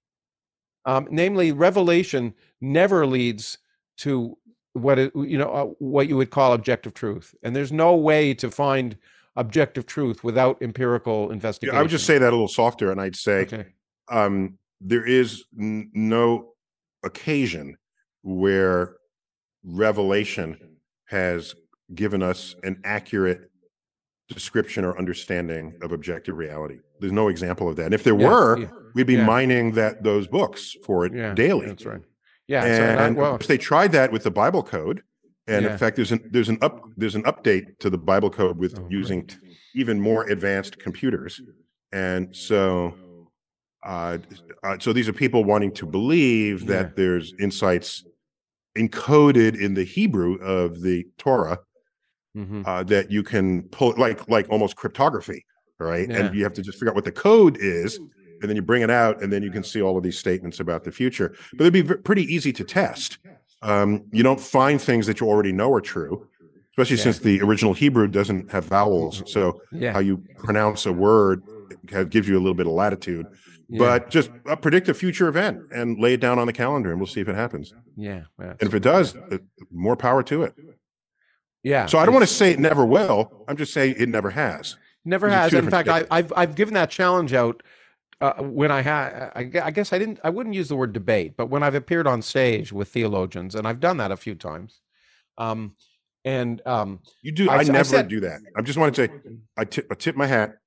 Um, namely, revelation never leads to what it, you know uh, what you would call objective truth, and there's no way to find objective truth without empirical investigation. Yeah, I would just say that a little softer, and I'd say okay. um, there is n- no occasion where revelation has given us an accurate description or understanding of objective reality. There's no example of that. And if there yeah, were, yeah, we'd be yeah. mining that those books for it daily. That's right. Yeah, and, so well, they tried that with the Bible code. And in fact, there's an there's an up there's an update to the Bible code with oh, using even more advanced computers. And so uh, uh, so these are people wanting to believe that there's insights encoded in the Hebrew of the Torah mm-hmm. uh, that you can pull like like almost cryptography, right? Yeah. And you have to just figure out what the code is, and then you bring it out, and then you can see all of these statements about the future. But it'd be v- pretty easy to test. Um, you don't find things that you already know are true, especially yeah. since the original Hebrew doesn't have vowels. So yeah. how you pronounce a word gives you a little bit of latitude. Yeah. But just uh, predict a future event and lay it down on the calendar, and we'll see if it happens. Yeah, and if it does, more power to it. Yeah. So I don't want to say it never will. I'm just saying it never has. Never has. In fact, I, have I've given that challenge out uh, when I had. I, I, guess I didn't. I wouldn't use the word debate, but when I've appeared on stage with theologians, and I've done that a few times. Um, and um, you do. I, I never said, do that. I just want to say, I tip, I tip my hat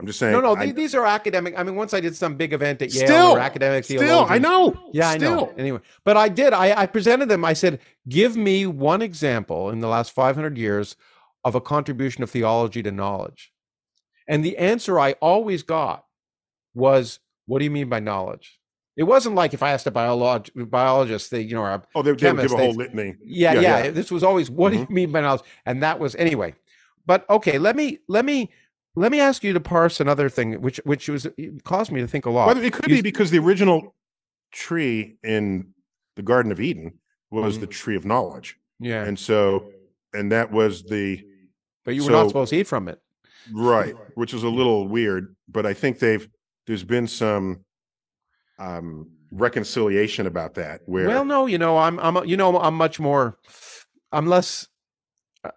I'm just saying. No, no, I, these are academic. I mean, once I did some big event at Yale, still, academic Still, I know. Yeah, still. I know. Anyway, but I did. I, I presented them. I said, "Give me one example in the last 500 years of a contribution of theology to knowledge," and the answer I always got was, "What do you mean by knowledge?" It wasn't like if I asked a biolog- biologist, they, you know, or oh, they would give a whole litany. Yeah, yeah, yeah, This was always, "What mm-hmm. do you mean by knowledge?" And that was anyway. But okay, let me let me let me ask you to parse another thing, which which was caused me to think a lot. Well, it could you, be because the original tree in the Garden of Eden was mm-hmm. the tree of knowledge. Yeah, and so and that was the. But you were so, not supposed to eat from it, right? Which is a little weird, but I think they've there's been some um reconciliation about that. Where well, no, you know, I'm I'm you know I'm much more, I'm less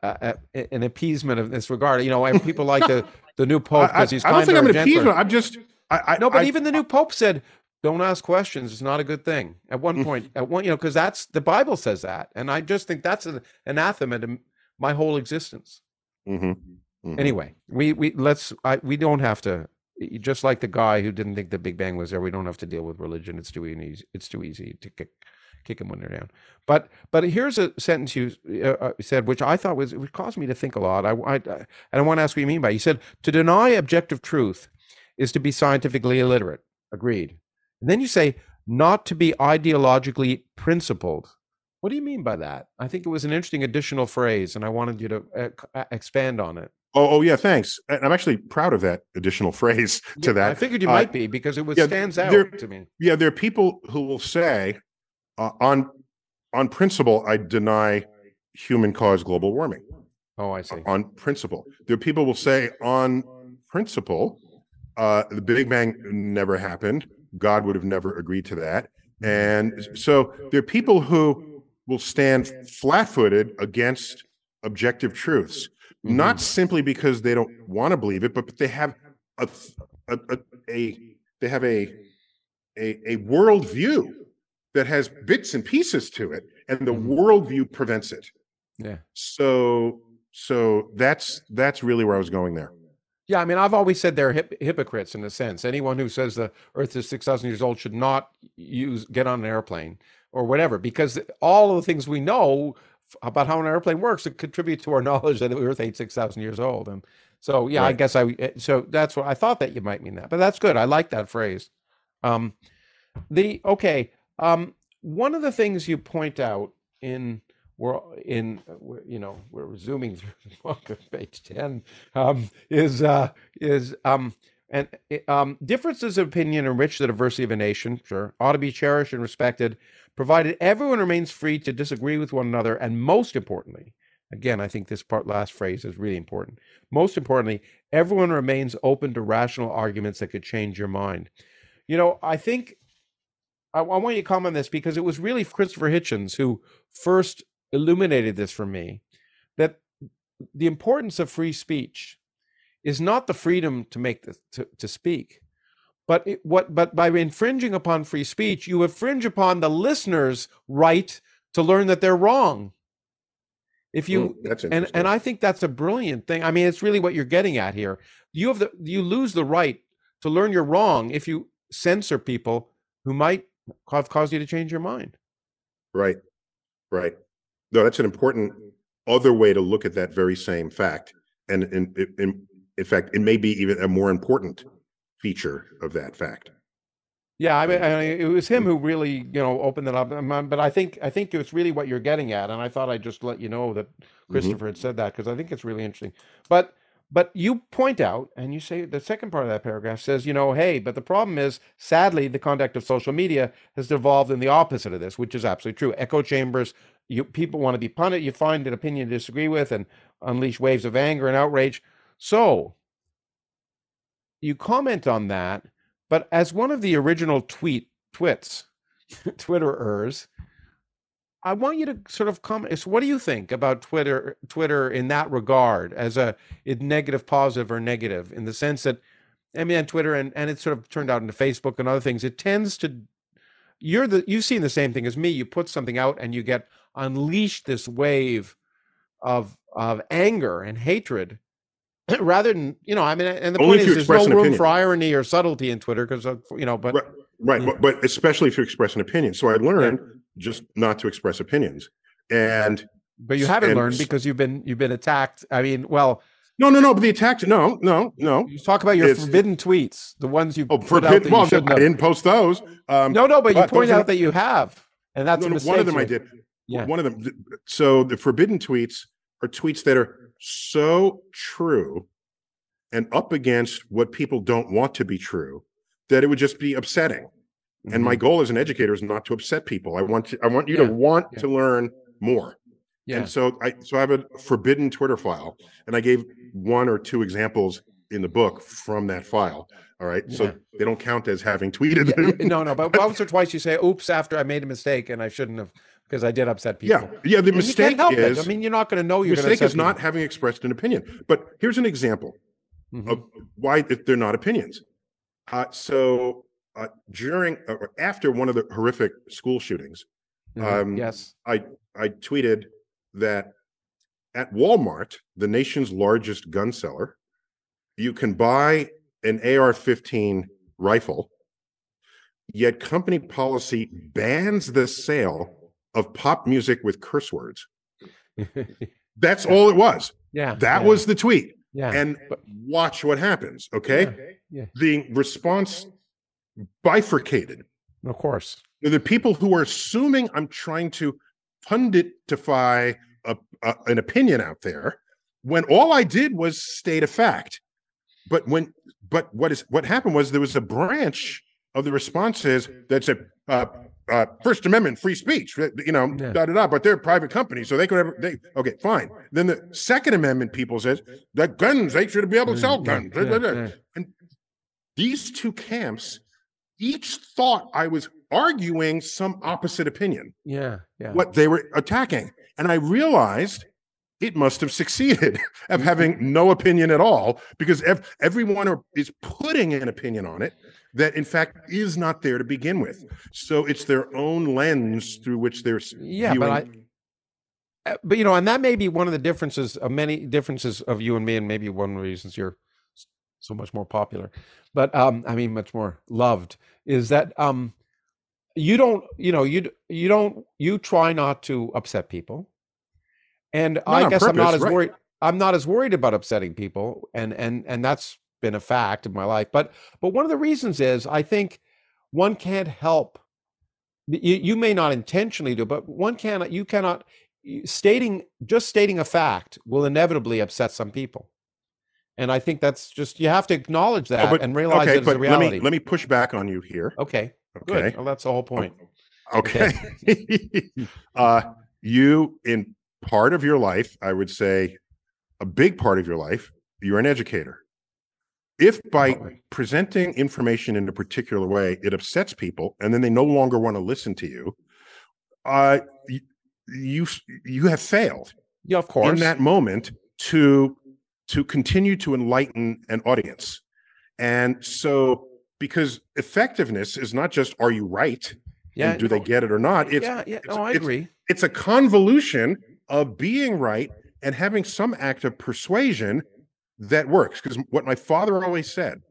uh, an appeasement of this regard. You know, people like the the new pope because he's. I, I don't think I'm an appeasement. I'm just. I, I, no, but even the new pope said, "Don't ask questions. It's not a good thing." At one mm. point, at one, you know, because that's the Bible says that, and I just think that's an anathema to my whole existence. Mm-hmm. Mm-hmm. Anyway, we we let's. I, we don't have to. Just like the guy who didn't think the Big Bang was there, we don't have to deal with religion. It's too easy. It's too easy to kick kick them when they're down. But but here's a sentence you uh, uh, said, which I thought was which caused me to think a lot. I, I and I want to ask what you mean by. It. You said to deny objective truth is to be scientifically illiterate. Agreed. And then you say not to be ideologically principled. What do you mean by that? I think it was an interesting additional phrase, and I wanted you to uh, uh expand on it. Oh, oh yeah, thanks. I'm actually proud of that additional [LAUGHS] phrase to yeah, that. I figured you uh, might be because it was, yeah, stands out there, to me. Yeah, there are people who will say, uh, on on principle, I deny human caused global warming. Oh, I see. On principle, there people will say on principle, uh, the Big Bang never happened. God would have never agreed to that. And so there are people who will stand flat footed against objective truths, mm-hmm. not simply because they don't want to believe it, but they have a, a, a, a they have a, a, a worldview that has bits and pieces to it, and the mm-hmm. worldview prevents it. Yeah. So so that's that's really where I was going there. Yeah, I mean, I've always said they're hip- hypocrites in a sense. Anyone who says the Earth is six thousand years old should not use get on an airplane or whatever, because all of the things we know about how an airplane works it contribute to our [LAUGHS] knowledge that the Earth ain't six thousand years old. And so, yeah, right. I guess I eh, so that's what I thought that you might mean that, but that's good. I like that phrase. Um, the okay, um, one of the things you point out in we're in we're, you know we're zooming [LAUGHS] through the book of page 10 um, is uh, is um, and um, differences of opinion enrich the diversity of a nation sure ought to be cherished and respected provided everyone remains free to disagree with one another and most importantly again i think this part last phrase is really important most importantly everyone remains open to rational arguments that could change your mind. You know i think I, I want you to comment on this because it was really Christopher Hitchens who first illuminated this for me that the importance of free speech is not the freedom to make the, to, to speak but it, what but by infringing upon free speech you infringe upon the listener's right to learn that they're wrong if you mm, and and I think that's a brilliant thing. I mean, it's really what you're getting at here. You have the you lose the right to learn you're wrong if you censor people who might have caused you to change your mind. Right. Right. No, that's an important other way to look at that very same fact. And in, in, in fact, it may be even a more important feature of that fact. Yeah, I mean, I it was him who really, you know, opened it up. But I think I think it's really what you're getting at, and I thought I'd just let you know that Mm-hmm. Christopher had said that because I think it's really interesting. But but you point out, and you say the second part of that paragraph says, you know, hey, but the problem is, sadly, the conduct of social media has devolved in the opposite of this, which is absolutely true. Echo chambers, you people want to be punted, you find an opinion to disagree with, and unleash waves of anger and outrage. So you comment on that, but as one of the original tweet twits, [LAUGHS] Twitterers, I want you to sort of comment. So what do you think about Twitter? Twitter in that regard, as a negative, positive, or negative, in the sense that, I mean, on Twitter and and it's sort of turned out into Facebook and other things. It tends to, you're the you've seen the same thing as me. You put something out and you get unleashed this wave of of anger and hatred [CLEARS THROAT] rather than you know i mean and the Only point is there's no room opinion. for irony or subtlety in twitter because you know but Right, right. Yeah. But, but especially if you express an opinion. So I learned just not to express opinions. And but you haven't and learned because you've been you've been attacked i mean well no, no, no. But the attack, no, no, no. you talk about your forbidden tweets the ones you Oh, put out forbid. that you Well, I have. didn't post those. Um, no no but you point those are- out that you have and that's no, no, one of them I did. Yeah. One of them. So the forbidden tweets are tweets that are so true and up against what people don't want to be true that it would just be upsetting. And my goal as an educator is not to upset people. I want to, I want you Mm-hmm. Yeah, to want yeah. to learn more. yeah And so I so I have a forbidden Twitter file, and I gave one or two examples in the book from that file. All right, Yeah. so they don't count as having tweeted Yeah, no no but [LAUGHS] once or twice you say oops after i made a mistake and i shouldn't have because i did upset people yeah, yeah. The And mistake is it. i mean you're not going to know the you're going to mistake is not having expressed an opinion. But here's an example of why if they're not opinions. Uh, so uh, during uh, or after one of the horrific school shootings, um, yes I I tweeted that at Walmart, the nation's largest gun seller, you can buy an AR-15 rifle, yet company policy bans the sale of pop music with curse words. [LAUGHS] That's all it was. yeah That yeah, was the tweet. yeah And but- watch what happens. Okay. yeah. The response bifurcated. of course the people who are assuming I'm trying to punditify a, a, an opinion out there when all I did was state a fact. But when, but what is what happened was there was a branch of the responses that said, uh, uh, First Amendment, free speech, you know, Yeah. da da da. But they're private company, so they could have. They okay, fine. Then the Second Amendment people says that guns they should be able to sell guns. Yeah, yeah. These two camps each thought I was arguing some opposite opinion, yeah yeah what they were attacking. And I realized it must have succeeded [LAUGHS] of Mm-hmm. having no opinion at all because ev- everyone are, is putting an opinion on it that in fact is not there to begin with. So it's their own lens through which they're Yeah, viewing. but I, uh, but you know, and that may be one of the differences of many differences of you and me, and maybe one of the reasons you're so much more popular. But um, I mean, much more loved is that um, you don't, you know, you you don't, you try not to upset people, and I on guess I'm not as right. worried. I'm not as worried about upsetting people, and and and that's been a fact in my life. But but one of the reasons is I think one can't help. You, you may not intentionally do, but one cannot. You cannot stating just stating a fact will inevitably upset some people, and I think that's just you have to acknowledge that Oh, but- and realize okay, it's a but let me let me push back on you here. okay, Okay. good. Well, that's the whole point. Okay. [LAUGHS] uh, you, in part of your life, I would say a big part of your life, you're an educator. If by presenting information in a particular way, it upsets people and then they no longer want to listen to you, uh, you, you, you have failed Yeah, of course. in that moment to to continue to enlighten an audience. And so because effectiveness is not just are you right yeah, and do they get it or not? It's yeah, yeah. it's- No, I it's- agree. it's a convolution of being right and having some act of persuasion that works. Because what my father always said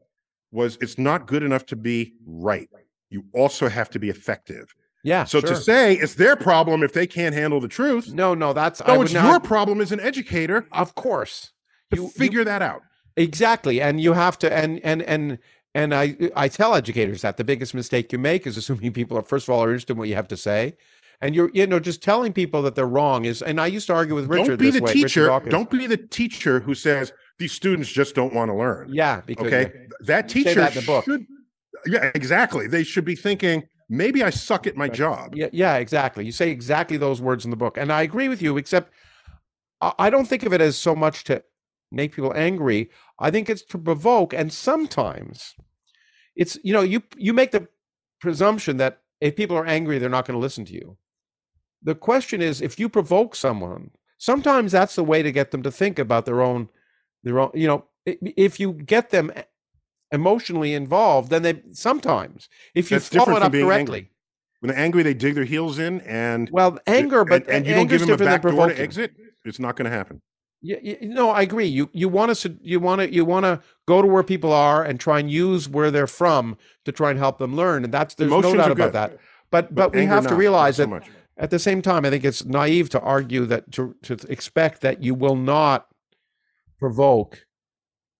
was it's not good enough to be right. You also have to be effective. Yeah. So sure. to say it's their problem if they can't handle the truth, no, no, that's no, would it's not- your problem as an educator Of course, to you you- figure that out. exactly, and you have to, and and and and I I tell educators that the biggest mistake you make is [LAUGHS] assuming people are first of all are interested in what you have to say, and you're you know just telling people that they're wrong is. And I used to argue with Richard. Don't be the way, teacher. Don't be the teacher who says these students just don't want to learn. Yeah, because okay, that teacher that in the book. should. Yeah, exactly. They should be thinking maybe I suck at my job. Yeah, yeah, exactly. You say exactly those words in the book, and I agree with you. Except I don't think of it as so much to make people angry. I think it's to provoke, and sometimes it's you know you you make the presumption that if people are angry, they're not going to listen to you. The question is, if you provoke someone, sometimes that's the way to get them to think about their own their own. You know, if you get them emotionally involved, then they sometimes if you That's follow it up correctly. Angry. When they're angry, they dig their heels in, and well, anger, but and, and you don't give them a back door to exit. It's not going to happen. You, no, I agree. You you want to you want to you want to go to where people are and try and use where they're from to try and help them learn, and that's there's Emotions no doubt about that. But but, but we have to realize that so at the same time, I think it's naive to argue that to to expect that you will not provoke.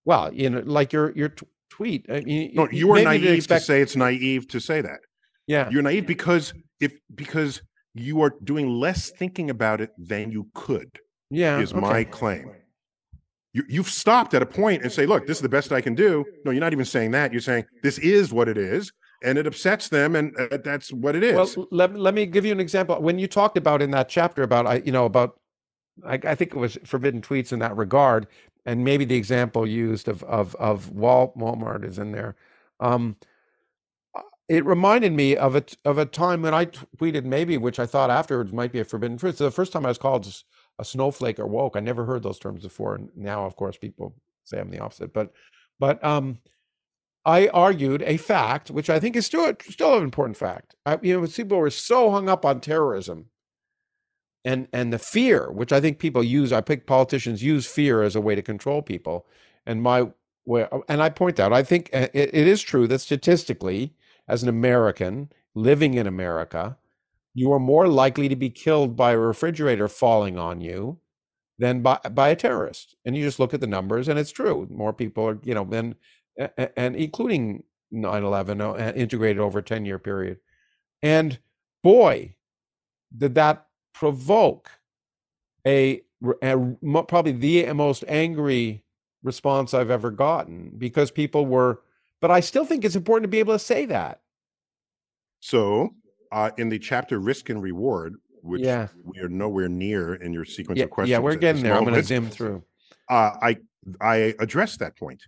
Well, you know, like your your tweet. Uh, I mean, no, you are naive expect... to say it's naive to say that. Yeah, you're naive because if because you are doing less thinking about it than you could. Yeah, is okay. my claim. You, you've stopped at a point and say, "Look, this is the best I can do." No, you're not even saying that. You're saying this is what it is, and it upsets them, and uh, that's what it is. Well, let, let me give you an example. When you talked about in that chapter about I, you know, about I, I, think it was forbidden tweets in that regard and maybe the example used of of of Walmart is in there. Um, uh, it reminded me of a of a time when I tweeted maybe, which I thought afterwards might be a forbidden truth. So the first time I was called a snowflake or woke, I never heard those terms before, and now, of course, people say I'm the opposite. But but um, I argued a fact, which I think is still still an important fact. I, you know, people were so hung up on terrorism and and the fear which i think people use i think politicians use fear as a way to control people and my way and i point out i think uh, it, it is true that statistically as an american living in america you are more likely to be killed by a refrigerator falling on you than by, by a terrorist. And you just look at the numbers and it's true. More people are you know then and including 9-11 uh, integrated over a 10 year period. And boy did that provoke a, a, probably the most angry response I've ever gotten because people were, but I still think it's important to be able to say that. So, uh, in the chapter risk and reward, which yeah. we are nowhere near in your sequence yeah, of questions. Yeah, we're getting there. Moment, I'm going to zoom through. [LAUGHS] Uh, I I addressed that point.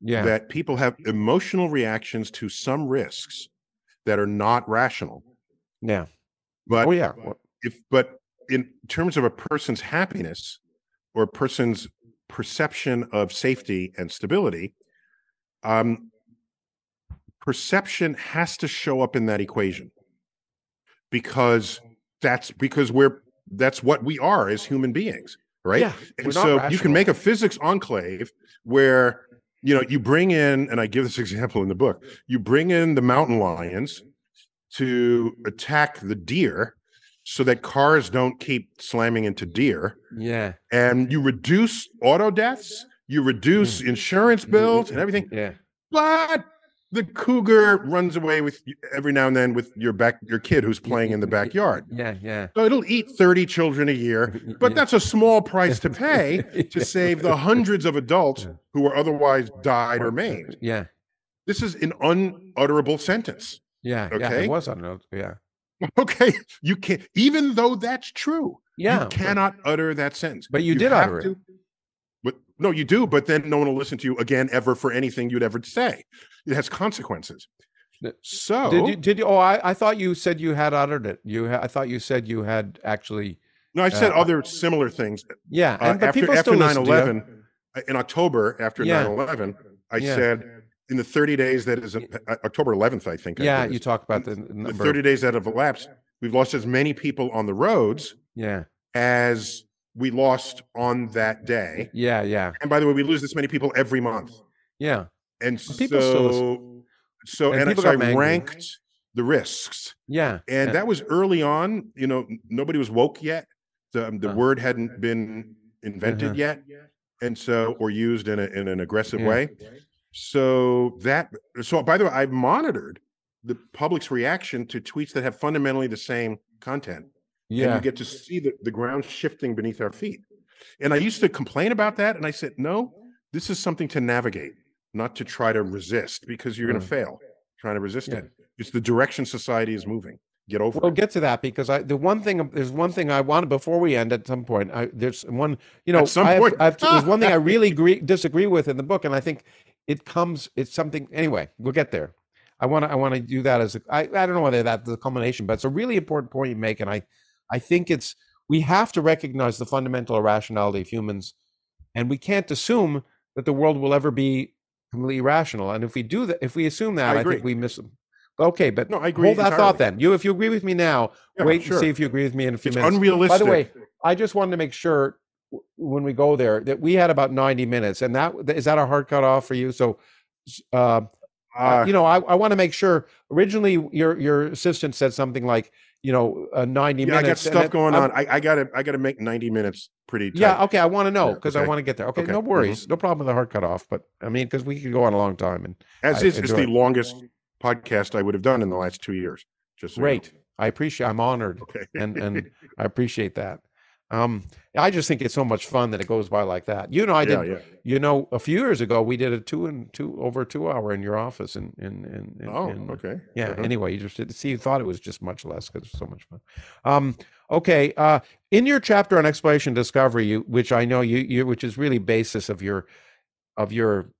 Yeah, that people have emotional reactions to some risks that are not rational. Yeah, but oh yeah, if but in terms of a person's happiness or a person's perception of safety and stability, um, perception has to show up in that equation because that's because we're that's what we are as human beings, right? Yeah, and so you can make a physics enclave where you know you bring in, and I give this example in the book, you bring in the mountain lions to attack the deer so that cars don't keep slamming into deer. Yeah. And you reduce auto deaths, you reduce mm. insurance bills and everything. Yeah. But the cougar runs away with every now and then with your back your kid who's playing in the backyard. Yeah, yeah. So it'll eat 30 children a year, [LAUGHS] but that's a small price to [LAUGHS] pay to save the hundreds of adults who are otherwise died or maimed. Yeah. This is an unutterable sentence. Yeah, okay? yeah, it was unutterable. Yeah. [LAUGHS] Okay, you can't. Even though that's true, yeah, you cannot but, utter that sentence. But you, you did utter to, it. But no, you do. But then no one will listen to you again ever for anything you'd ever say. It has consequences. So did you? Did you? Oh, I, I thought you said you had uttered it. You, ha, I thought you said you had actually. No, I said uh, other similar things. Yeah, uh, and, uh, after after 9-11, in October after yeah. 9-11, I yeah. said in the 30 days that is uh, October 11th, I think. Yeah, I you talk about the, the 30 days that have elapsed. We've lost as many people on the roads. Yeah. As we lost on that day. Yeah, yeah. And by the way, we lose this many people every month. Yeah. And people so, still so and, and so I ranked the risks. Yeah. And yeah. that was early on. You know, nobody was woke yet. The um, the uh, word hadn't been invented uh-huh. yet, and so or used in a, in an aggressive yeah. way. So that so by the way, I've monitored the public's reaction to tweets that have fundamentally the same content. Yeah. And you get to see the, the ground shifting beneath our feet. And I used to complain about that. And I said, no, this is something to navigate, not to try to resist because you're going to mm. fail trying to resist yeah. it. It's the direction society is moving. Get over we'll it. get to that because I the one thing there's one thing I wanted before we end at some point. I, there's one you know at some I point have, I have, there's one thing I [LAUGHS] really agree, disagree with in the book, and I think it comes it's something anyway. We'll get there. I want to I want to do that as a, I, I don't know whether that's the culmination, but it's a really important point you make, and I I think it's we have to recognize the fundamental irrationality of humans, and we can't assume that the world will ever be completely irrational. And if we do that, if we assume that, I, I think we miss them. Okay, but no, I agree. Hold that entirely. thought then. You, if you agree with me now, yeah, wait sure. and see if you agree with me in a few it's minutes. Unrealistic. By the way, I just wanted to make sure when we go there that we had about 90 minutes and that is that a hard cut off for you so uh, uh, you know i, I want to make sure originally your your assistant said something like you know uh, 90 yeah, minutes i got stuff going on I, I gotta i gotta make 90 minutes pretty tight. yeah okay i want to know because okay. i want to get there okay, okay. no worries mm-hmm. no problem with the hard cut off but i mean because we could go on a long time and as is it's the it. longest podcast i would have done in the last two years just so great you know. i appreciate i'm honored okay and and [LAUGHS] i appreciate that um, I just think it's so much fun that it goes by like that. You know, I did. Yeah, yeah. You know, a few years ago we did a two and two over two hour in your office, and in, in, in, oh, in, okay, yeah. Uh-huh. Anyway, you just did see. You thought it was just much less because it's so much fun. Um, okay. Uh, in your chapter on exploration discovery, you which I know you you which is really basis of your of your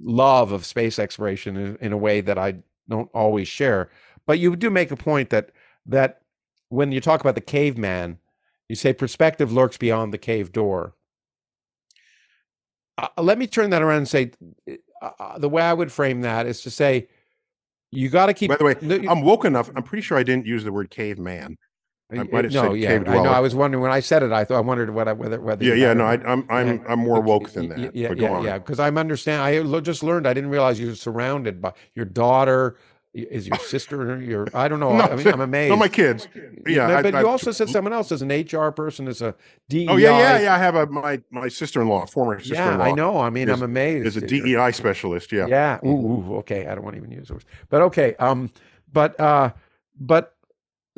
love of space exploration in, in a way that I don't always share, but you do make a point that that when you talk about the caveman you say perspective lurks beyond the cave door. Uh, let me turn that around and say uh, uh the way I would frame that is to say you got to keep. By the way, I'm woke enough. I'm pretty sure I didn't use the word caveman. I might have no, yeah, I know. I was wondering when I said it. I thought I wondered what I, whether whether. Yeah, yeah. No, I, am I'm I'm, I'm more woke than that. Yeah, yeah, yeah. Because I'm understand. I just learned. I didn't realize you were surrounded by your daughter, is your [LAUGHS] sister your i don't know no, I mean, i'm amazed no my kids. Yeah but, I, you I, also said someone else as an hr person as a DEI. oh yeah yeah yeah i have a my my sister-in-law former sister-in-law yeah i know i mean is, i'm amazed is a dei specialist yeah. Yeah ooh, ooh, okay i don't want to even use those but okay um but uh but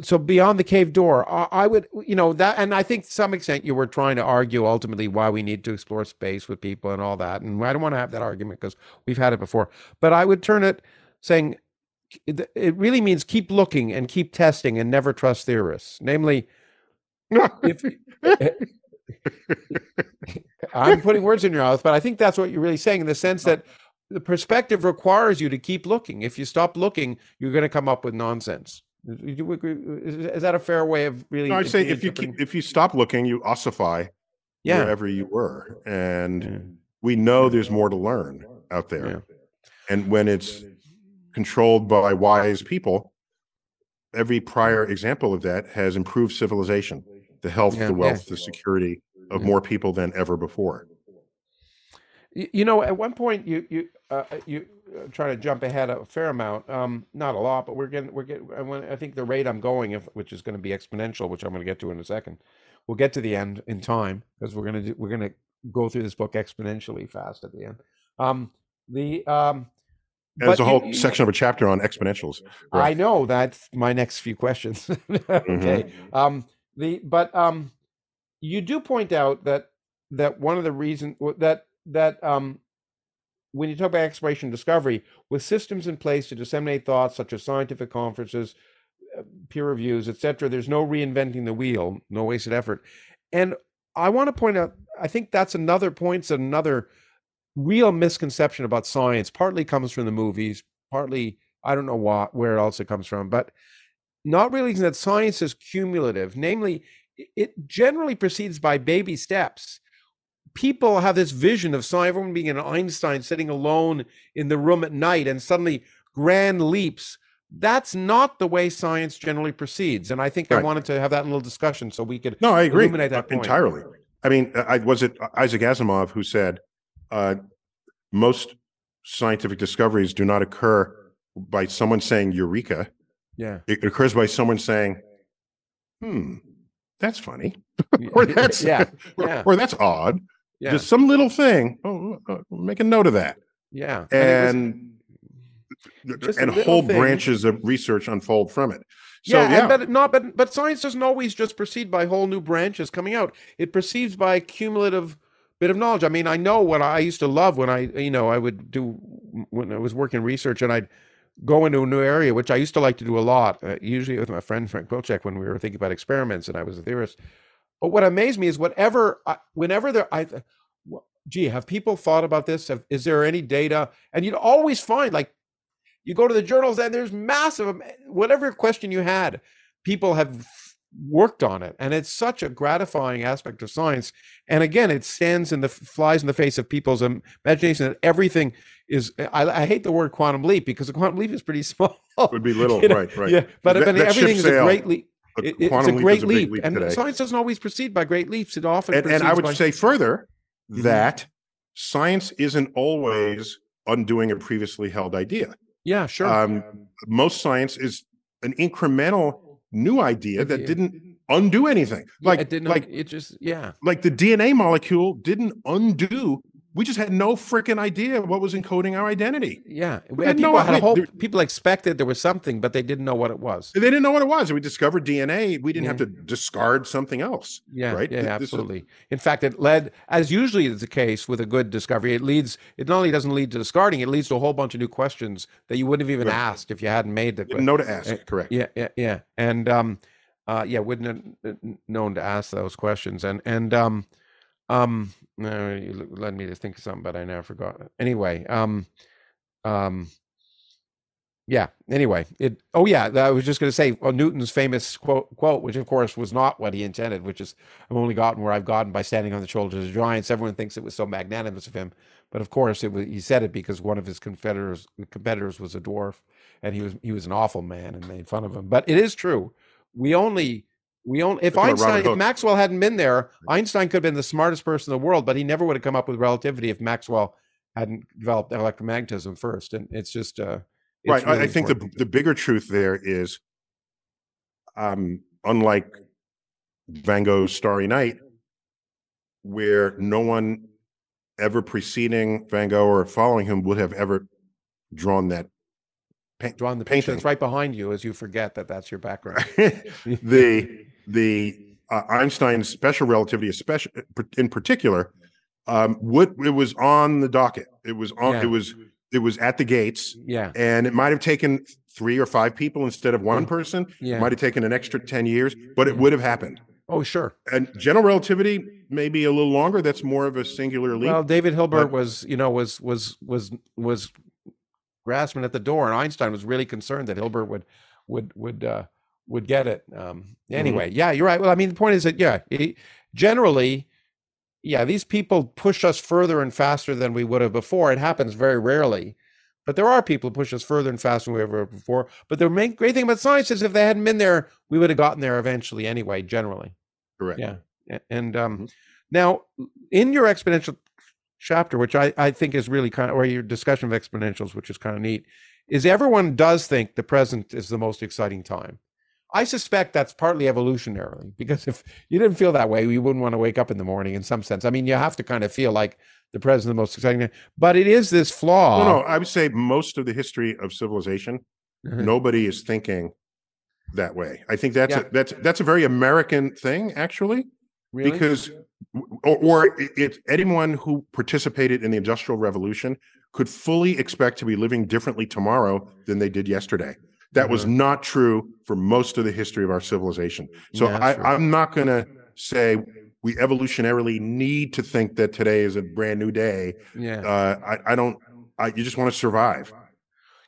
so beyond the cave door I, I would you know that and i think to some extent you were trying to argue ultimately why we need to explore space with people and all that and i don't want to have that argument because we've had it before. But i would turn it saying it really means keep looking and keep testing and never trust theorists. Namely, if [LAUGHS] [LAUGHS] I'm putting words in your mouth, but I think that's what you're really saying in the sense that the perspective requires you to keep looking. If you stop looking, you're going to come up with nonsense. Is that a fair way of really? No, I say if you keep, if you stop looking, you ossify yeah. wherever you were, and yeah. we know there's more to learn out there. Yeah. And when it's controlled by wise people, every prior example of that has improved civilization, the health, yeah, the wealth, yeah. the security of yeah. more people than ever before. You know, at one point, you you uh, you uh, try to jump ahead a fair amount, um, not a lot, but we're getting we're getting. I, think the rate I'm going, if, which is going to be exponential, which I'm going to get to in a second, we'll get to the end in time because we're going to do, we're going to go through this book exponentially fast at the end. Um, the um, there's a whole you, section of a chapter on exponentials. Right? I know that's my next few questions. [LAUGHS] okay. Mm-hmm. Um, the but um, you do point out that that one of the reasons that that um, when you talk about exploration and discovery, with systems in place to disseminate thoughts such as scientific conferences, uh, peer reviews, etc., there's no reinventing the wheel, no wasted effort. And I want to point out, I think that's another point, another real misconception about science partly comes from the movies, partly I don't know what where else it comes from, but not realizing that science is cumulative. Namely, it generally proceeds by baby steps. People have this vision of science, everyone being an Einstein sitting alone in the room at night and suddenly grand leaps. That's not the way science generally proceeds. And I think right. I wanted to have that little discussion so we could no, I agree illuminate that uh, point. entirely. I mean, uh, I, was it uh, Isaac Asimov who said uh, most scientific discoveries do not occur by someone saying eureka. Yeah. It occurs by someone saying, hmm, that's funny. [LAUGHS] or that's yeah. [LAUGHS] yeah. Or, or, that's odd. Yeah. Just some little thing. Oh, uh, make a note of that. Yeah. And and, and whole thing. branches of research unfold from it. So, yeah, yeah. but not but but science doesn't always just proceed by whole new branches coming out. It proceeds by cumulative bit of knowledge. I mean, I know what I used to love when I, you know, I would do when I was working research and I'd go into a new area, which I used to like to do a lot, uh, usually with my friend Frank Wilczek when we were thinking about experiments and I was a theorist. But what amazed me is whatever, I, whenever there, I, gee, have people thought about this? Have, is there any data? And you'd always find like, you go to the journals and there's massive, whatever question you had, people have worked on it and it's such a gratifying aspect of science and again it stands in the flies in the face of people's imagination that everything is I, I hate the word quantum leap because a quantum leap is pretty [LAUGHS] small it would be little you know? right right yeah but, that, everything is a great leap it, it's a great leap, leap and today. science doesn't always proceed by great leaps it often and, and i would say further mm-hmm. that science isn't always undoing a previously held idea yeah sure um, most science is an incremental new idea that didn't undo anything. Like yeah, it didn't like it just yeah. Like the DNA molecule didn't undo. We just had no freaking idea what was encoding our identity. Yeah, we had people no, had a whole, people expected there was something, but they didn't know what it was. They didn't know what it was. We discovered DNA. We didn't yeah. have to discard something else. Yeah, right. Yeah, this absolutely. Is... In fact, it led, as usually is the case with a good discovery, it leads. It not only doesn't lead to discarding, it leads to a whole bunch of new questions that you wouldn't have even right. asked if you hadn't made the. No to ask. Uh, correct. Yeah, yeah, yeah, and um, uh, yeah, wouldn't have known to ask those questions. And and um, um, no, you led me to think of something, but I now forgot. Anyway, um, um, yeah. Anyway, it. Oh yeah, I was just going to say well, Newton's famous quote, quote, which of course was not what he intended, which is I've only gotten where I've gotten by standing on the shoulders of giants. Everyone thinks it was so magnanimous of him, but of course it was. He said it because one of his competitors competitors was a dwarf, and he was he was an awful man and made fun of him. But it is true we only we only if Einstein if Maxwell hadn't been there, Einstein could have been the smartest person in the world, but he never would have come up with relativity if Maxwell hadn't developed electromagnetism first. And it's just uh it's right. Really I think the the bigger truth there is um unlike Van Gogh's Starry Night, where no one ever preceding Van Gogh or following him would have ever drawn that drawn the painting. It's right behind you as you forget that that's your background. [LAUGHS] the the uh, Einstein's special relativity, especially in particular, um, what it was on the docket. It was on. Yeah. It was it was at the gates. Yeah, and it might have taken three or five people instead of one person. Yeah, it might have taken an extra ten years, but it would have happened. Oh, sure. And general relativity maybe a little longer. That's more of a singular leap. Well, David Hilbert but, was, you know, was was was was Grossmann at the door, and Einstein was really concerned that Hilbert would would would uh, would get it. Um, mm-hmm. anyway, mm-hmm. yeah, you're right. Well, I mean, the point is that yeah, it, generally, yeah, these people push us further and faster than we would have before. It happens very rarely, but there are people who push us further and faster than we ever before. But the main great thing about science is if they hadn't been there, we would have gotten there eventually anyway. Generally, correct. Yeah, and um, mm-hmm. now in your exponential chapter, which I, I think is really kind of, or your discussion of exponentials, which is kind of neat, is everyone does think the present is the most exciting time. I suspect that's partly evolutionarily because if you didn't feel that way, you wouldn't want to wake up in the morning in some sense. I mean, you have to kind of feel like the present is the most exciting time, but it is this flaw. No, no, I would say most of the history of civilization, mm-hmm. nobody is thinking that way. I think that's yeah. a, that's that's a very American thing, actually, really? because or, or if anyone who participated in the industrial revolution could fully expect to be living differently tomorrow than they did yesterday that mm-hmm. was not true for most of the history of our civilization. So yeah, I, i'm not going to say we evolutionarily need to think that today is a brand new day. Yeah. Uh, I, I don't I, you just want to survive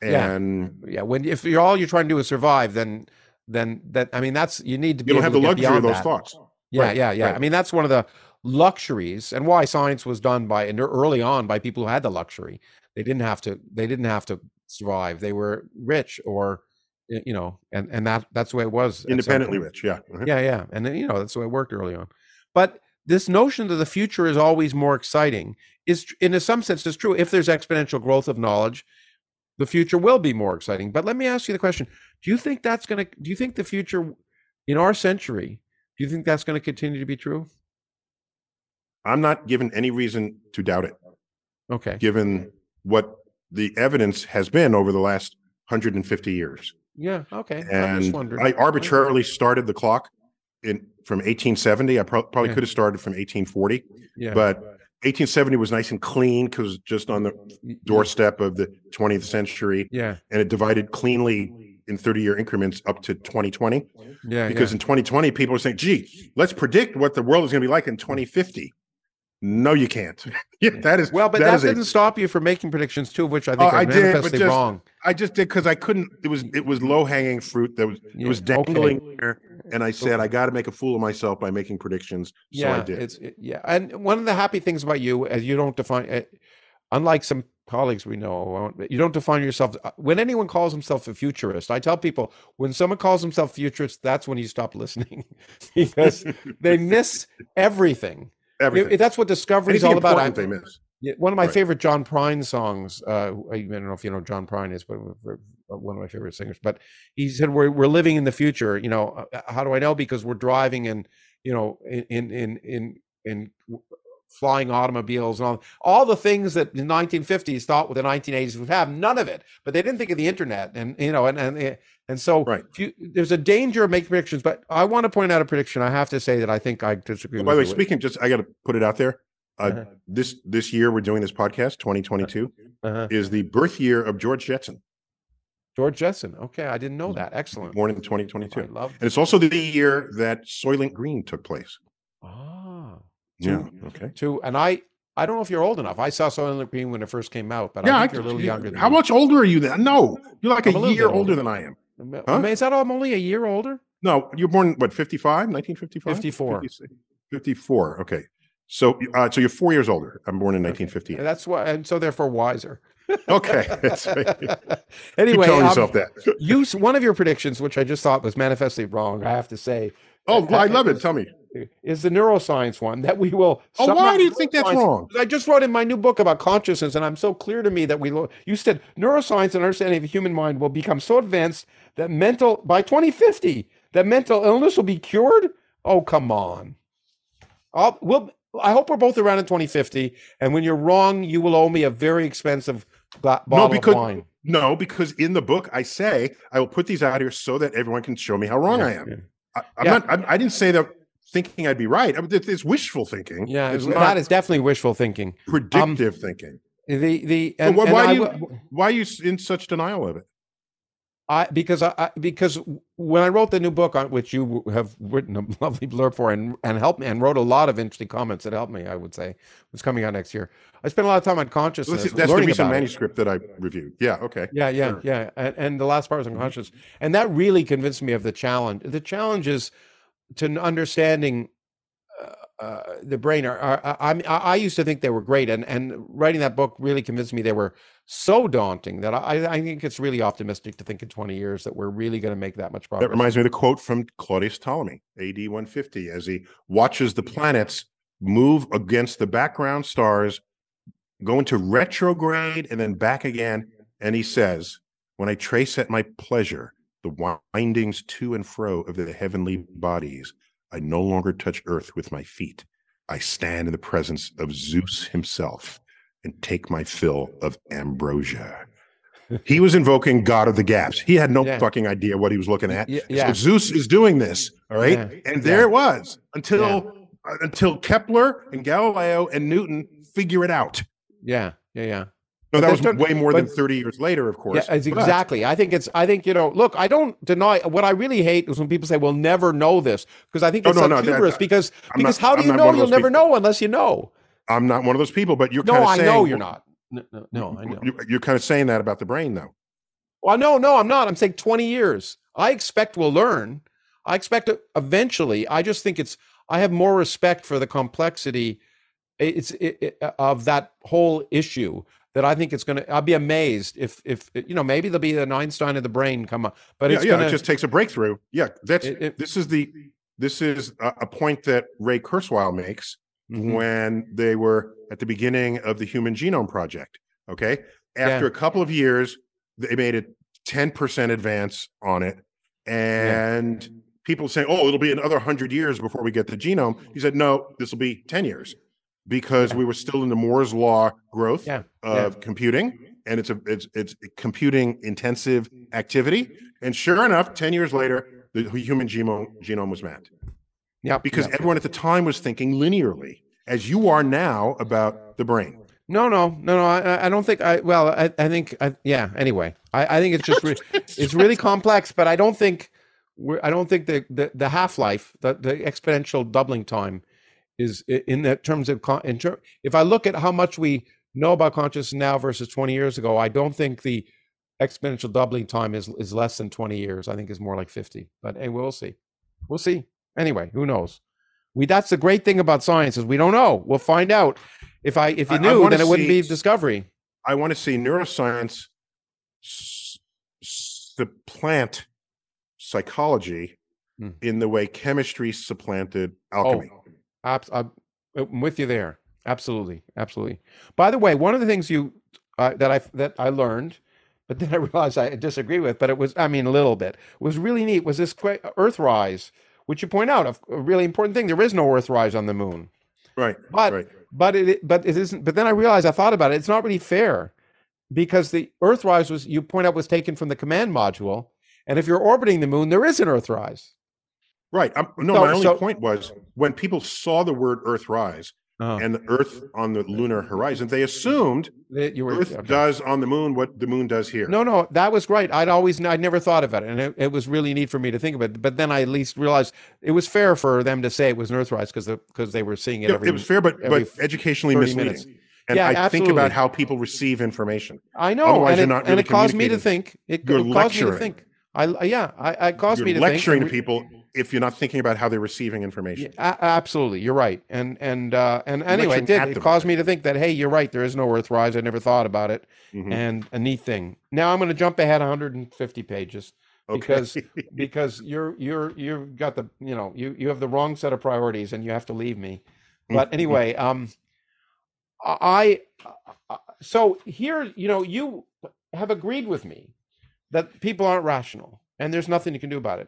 and yeah. yeah when if you're all you're trying to do is survive then then that i mean that's you need to be you don't have the luxury of those that. thoughts. Yeah right, yeah yeah. right. i mean that's one of the luxuries and why science was done by and early on by people who had the luxury. They didn't have to they didn't have to survive. They were rich or you know and and that that's the way it was independently rich yeah uh-huh. yeah yeah and then you know that's the way it worked early on but this notion that the future is always more exciting is in some sense is true if there's exponential growth of knowledge the future will be more exciting but let me ask you the question do you think that's going to do you think the future in our century do you think that's going to continue to be true I'm not given any reason to doubt it. Okay. Given what the evidence has been over the last 150 years. Yeah. Okay. And I arbitrarily started the clock in from 1870. I pro- probably Yeah. could have started from 1840, Yeah. but 1870 was nice and clean because just on the doorstep of the 20th century, Yeah. and it divided cleanly in 30 year increments up to 2020. Yeah. Because in 2020, people are saying, gee, let's predict what the world is going to be like in 2050. No, you can't. [LAUGHS] yeah, that is Well, but that that, is a- didn't stop you from making predictions, two of which I think Oh, are I did, manifestly just- wrong. I just did because I couldn't. It was it was low hanging fruit that was Yeah, it was okay. dangling there, and I said I got to make a fool of myself by making predictions. So yeah, I did. it's it- yeah. And one of the happy things about you, as you don't define, uh, unlike some colleagues we know, you don't define yourself. uh, When anyone calls himself a futurist, I tell people when someone calls himself futurist, that's when you stop listening [LAUGHS] because they miss everything. Everything. That's what discovery is all about. I- miss. Yeah, one of my Right. favorite John Prine songs. Uh, I don't know if you know John Prine is, but one of my favorite singers. But he said, "We're we're living in the future." You know, uh, how do I know? Because we're driving in, you know, in in in, in flying automobiles and all all the things that the 1950s thought with the 1980s would have. None of it, but they didn't think of the internet, and you know, and and and so Right. if you, there's a danger of making predictions. But I want to point out a prediction. I have to say that I think I disagree. Oh, with by the way, speaking, just I got to put it out there. Uh, Uh-huh. This this year we're doing this podcast, 2022, Uh-huh. is the birth year of George Jetson, George Jetson. Okay, I didn't know that. Excellent. born in I 2022, and it's also the year that Soylent Green took place. Ah, Yeah. Two- Okay. to and I. I don't know if you're old enough. I saw Soylent Green when it first came out, but yeah, I think you're a little younger. Than How me. much older are you then? No, you're like I'm a a year older older. than I am. I Huh? mean, is that all I'm only a year older? No, you're born what 55, 1955? 54. 56. 54. Okay. So uh, so you're 4 years older. I'm born in 1958. And that's why, and so therefore wiser. Okay. [LAUGHS] [LAUGHS] Anyway, Keep telling um, yourself that. you one of your predictions, which I just thought was manifestly wrong, I have to say, Oh, I love it. Tell me. is the neuroscience one that we will. Oh, why do you think that's wrong? I just wrote in my new book about consciousness, and I'm so clear to me that we. lo- You said neuroscience and understanding of the human mind will become so advanced that mental by 2050 that mental illness will be cured. Oh, come on. I'll, we'll, I hope we're both around in 2050, and when you're wrong, you will owe me a very expensive bottle because- of wine. No, because in the book I say I will put these out here so that everyone can show me how wrong Yeah, I am. I, I'm Yeah. not. I'm, I didn't say that thinking I'd be right. I mean, it's it's wishful thinking. Yeah, it's that not is definitely wishful thinking. Um, predictive thinking. The the So why, and why I you why are you in such denial of it? I because I, I because when I wrote the new book on which you have written a [LAUGHS] lovely blurb for and and helped me and wrote a lot of interesting comments that helped me, I would say, was coming out next year. I spent a lot of time on consciousness, That's, that's the recent about it. manuscript that I reviewed. Yeah. Okay. Yeah, yeah, Sure. yeah. And, and the last part was on consciousness, and that really convinced me of the challenge. The challenge is to understanding uh, the brain. Are, are, I, I I used to think they were great, and and writing that book really convinced me they were so daunting that I I think it's really optimistic to think in twenty years that we're really going to make that much progress. That reminds me of the quote from Claudius Ptolemy, AD 150, as he watches the planets move against the background stars, go into retrograde and then back again. And he says, When I trace at my pleasure the windings to and fro of the heavenly bodies, I no longer touch earth with my feet. I stand in the presence of Zeus himself and take my fill of ambrosia. [LAUGHS] He was invoking God of the gaps. He had no Yeah. fucking idea what he was looking at. Y- So. Zeus is doing this, all right? Yeah. And there Yeah. it was until uh, until Kepler and Galileo and Newton figure it out. Yeah, yeah, yeah. No, that was not- way more than 30 years later, of course. Yeah, it's but- exactly. I think it's. I think you know. Look, I don't deny. What I really hate is when people say we'll never know this because I think it's no, no, that- hubris. Because I'm because not- how do I'm you know you'll never people. know unless you know? I'm not one of those people, but you're No, kind of I saying know you're not. No, no, no, I know. You, you're kind of saying that about the brain, though. Well, no, no, I'm not. I'm saying 20 years. I expect we'll learn. I expect eventually. I just think it's. I have more respect for the complexity. It's it, it, of that whole issue that I think it's going to. I'll be amazed if if you know maybe there'll be an Einstein of the brain come up, but yeah, it's yeah, going it just takes a breakthrough. Yeah, that's It- it- this is the this is a, a point that Ray Kurzweil makes Mhm. when they were at the beginning of the Human Genome Project. Okay, after Yeah. a couple of years, they made a ten percent advance on it, and people saying, "Oh, it'll be another hundred years before we get the genome." He said, "No, this will be ten years." Because Yeah. we were still in the Moore's law growth Yeah, of computing, and it's a it's it's computing intensive activity. And sure enough, ten years later, the human genome genome was mapped Yeah. because yeah. everyone at the time was thinking linearly, as you are now about the brain. No, no, no, no. I, I don't think I. Well, I, I think. I, yeah. Anyway, I, I think it's just re- [LAUGHS] it's really complex, but I don't think we're. I don't think the the, the half life, the the exponential doubling time, is in the terms of con- in If I look at how much we know about consciousness now versus twenty years ago, I don't think the exponential doubling time is is less than twenty years. I think it's more like fifty. But hey, we'll see. We'll see. Anyway, who knows? We that's the great thing about science is we don't know. We'll find out. If I if you I- I knew, then it wouldn't be discovery. I want to see neuroscience supplant psychology Hmm. in the way chemistry supplanted alchemy. Abs- I'm I'm with you there. Absolutely, absolutely. By the way, one of the things you uh, that I that I learned, but then I [LAUGHS] realized I disagree with, but it was I mean a little bit was really neat was this que- Earthrise, which you point out a, a really important thing. There is no Earthrise on the moon, Right. but right. but it but it isn't. But then I realized I thought about it. It's not really fair because the Earthrise was you point out was taken from the command module, and if you're orbiting the moon, there is an Earthrise. Right. Um, no, So- my only so- point was when people saw the word Earth rise Oh, and the Earth on the lunar horizon, they assumed that you were Earth okay. does on the moon what the moon does here. No, no, that was right. I'd always, I'd never thought of it, and it, it was really neat for me to think of it. But then I at least realized it was fair for them to say it was an Earthrise because because they were seeing it No, every. it was fair, but but educationally 30 misleading. minutes. And Yeah, I think about how people receive information. I know, Otherwise and you're it, not and it caused me to think. It, You're it caused me to lecturing. think. I yeah, I, I caused You're me to lecturing think. to people if you're not thinking about how they're receiving information. Yeah, absolutely, you're right. And and uh, and anyway, it did. It caused me to think that hey, you're right. There is no Earthrise. I never thought about it. Mhm. And a neat thing. Now I'm going to jump ahead 150 pages. because- because you're you're you've got the you know you you have the wrong set of priorities and you have to leave me but anyway um i I- so here you know you have agreed with me that people aren't rational and there's nothing you can do about it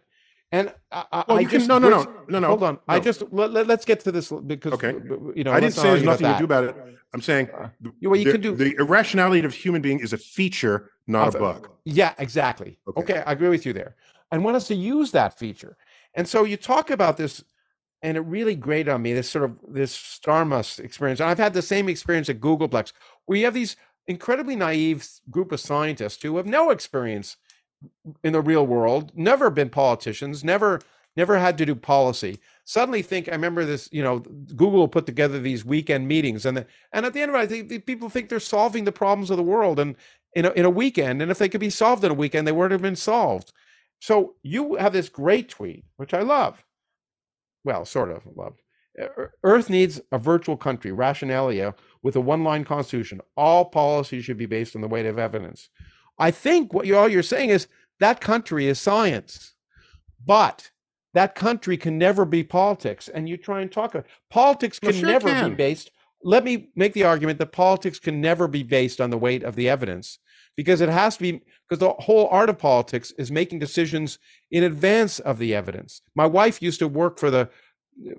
and i, I well, I you can, just no, no, no, no, no. hold on i just let, let, us get to this because Okay. you know I didn't say there's nothing to do about it. I'm saying Uh, the- well, you the, can do- the irrationality of human being is a feature, not Of a bug. Yeah, exactly. Okay. Okay. I agree with you there. And want us to use that feature. And so you talk about this, and it really grated on me, this sort of this Starmus experience. And I've had the same experience at Googleplex, where you have these incredibly naive group of scientists who have no experience in the real world, never been politicians, never never had to do policy. Suddenly think, I remember this, you know, Google put together these weekend meetings, and the, and at the end of it, I think people think they're solving the problems of the world, and in a, in a weekend. And if they could be solved in a weekend, they wouldn't have been solved. So you have this great tweet, which I love. Well, sort of loved. Earth needs a virtual country, rationalia, with a one line constitution. All policies should be based on the weight of evidence. I think what you all you're saying is that country is science, but that country can never be politics. And you try and talk about politics can sure never can. be based. Let me make the argument that politics can never be based on the weight of the evidence because it has to be because the whole art of politics is making decisions in advance of the evidence. My wife used to work for the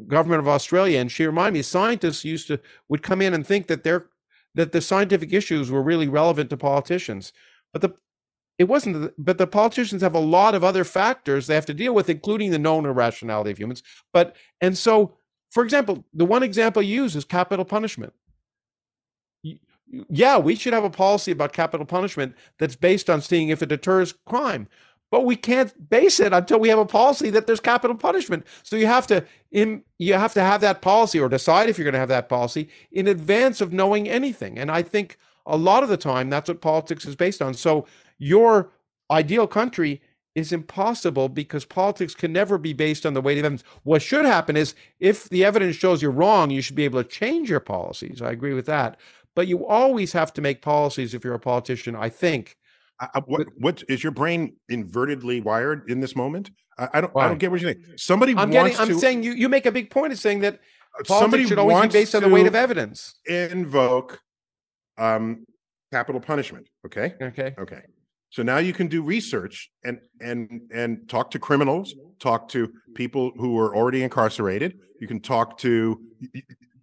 government of Australia and she reminded me scientists used to would come in and think that they're that the scientific issues were really relevant to politicians. But the it wasn't but the politicians have a lot of other factors they have to deal with including the known irrationality of humans. But and so for example, the one example you use is capital punishment. Yeah, we should have a policy about capital punishment that's based on seeing if it deters crime. But we can't base it until we have a policy that there's capital punishment. So you have to in, you have to have that policy or decide if you're going to have that policy in advance of knowing anything. And I think a lot of the time that's what politics is based on. So your ideal country is impossible because politics can never be based on the weight of evidence. What should happen is if the evidence shows you're wrong, you should be able to change your policies. I agree with that. But you always have to make policies if you're a politician, I think. What what is your brain invertedly wired in this moment? I, I don't I don't get what you think. Somebody I'm wants getting I'm to saying you you make a big point of saying that somebody politics should always be based on the weight of evidence. invoke um capital punishment. Okay. Okay. Okay. So now you can do research and and and talk to criminals, talk to people who are already incarcerated. You can talk to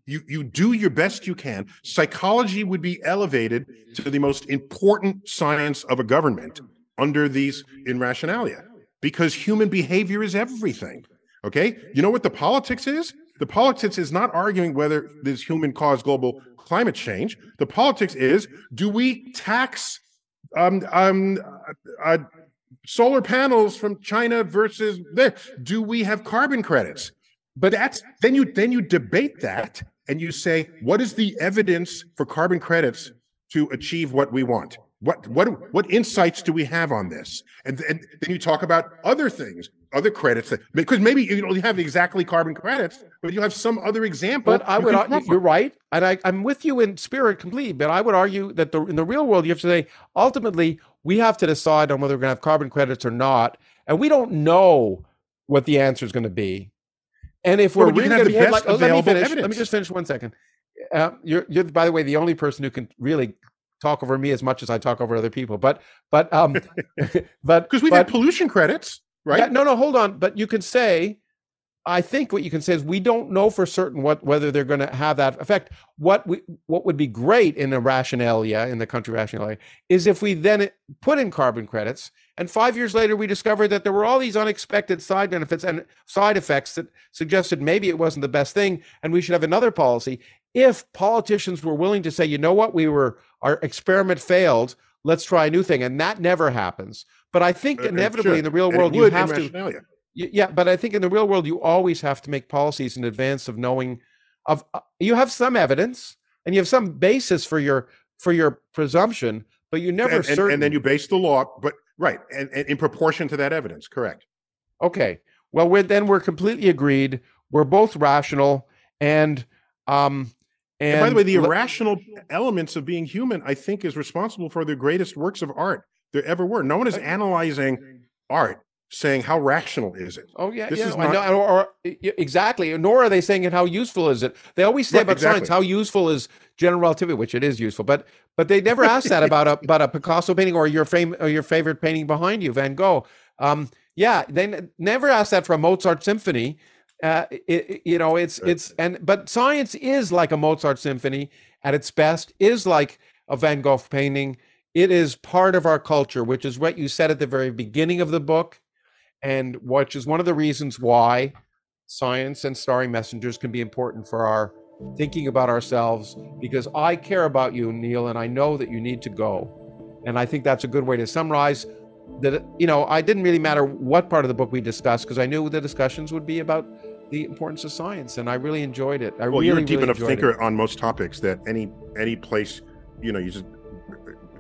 you you do your best you can. Psychology would be elevated to the most important science of a government under these in rationalia because human behavior is everything. Okay? You know what the politics is? The politics is not arguing whether this human caused global climate change. The politics is do we tax um, um, uh, solar panels from China versus there? Do we have carbon credits? But that's then you then you debate that and you say, what is the evidence for carbon credits to achieve what we want? What what what insights do we have on this? And, and then you talk about other things, other credits that because maybe you don't have exactly carbon credits, but you have some other example. But I would you you're right, and I, I'm with you in spirit completely. But I would argue that the in the real world you have to say ultimately we have to decide on whether we're going to have carbon credits or not, and we don't know what the answer is going to be. And if we're really going to be like, oh, let me finish. Evidence. Let me just finish one second. Uh, you're, you're, by the way, the only person who can really talk over me as much as I talk over other people. But, but, um, [LAUGHS] but [LAUGHS] because we've but, had pollution credits, right? No, no, hold on. But you can say, I think what you can say is we don't know for certain what whether they're going to have that effect. What we what would be great in the rationalia in the country rationalia is if we then put in carbon credits, and five years later we discovered that there were all these unexpected side benefits and side effects that suggested maybe it wasn't the best thing, and we should have another policy. If politicians were willing to say, you know what, we were our experiment failed, let's try a new thing, and that never happens. But I think uh, inevitably in the real world you have to yeah, but I think in the real world, you always have to make policies in advance of knowing. Of uh, you have some evidence and you have some basis for your for your presumption, but you never and, and, and then you base the law, but right, and, and, in proportion to that evidence, correct? Okay. Well, we're then we're completely agreed. We're both rational, and um, and, and by the way, the irrational elements of being human, I think, is responsible for the greatest works of art there ever were. No one is analyzing art saying how rational is it? Oh yeah, this yeah. Is not... know, or, exactly. Nor are they saying it how useful is it. They always say right, about exactly. science how useful is general relativity, which it is useful, but but they never ask that about a [LAUGHS] about a Picasso painting or your fame or your favorite painting behind you, Van Gogh. Um, yeah, they n- never ask that for a Mozart symphony. Uh, it, you know, it's right. it's and but science is like a Mozart symphony at its best, is like a Van Gogh painting. It is part of our culture, which is what you said at the very beginning of the book and which is one of the reasons why science and starry messengers can be important for our thinking about ourselves because I care about you, Neil, and I know that you need to go. And I think that's a good way to summarize that, you know, I didn't really matter what part of the book we discussed because I knew the discussions would be about the importance of science and I really enjoyed it. I well, really, you're a deep really enough thinker it. on most topics that any any place, you know, you just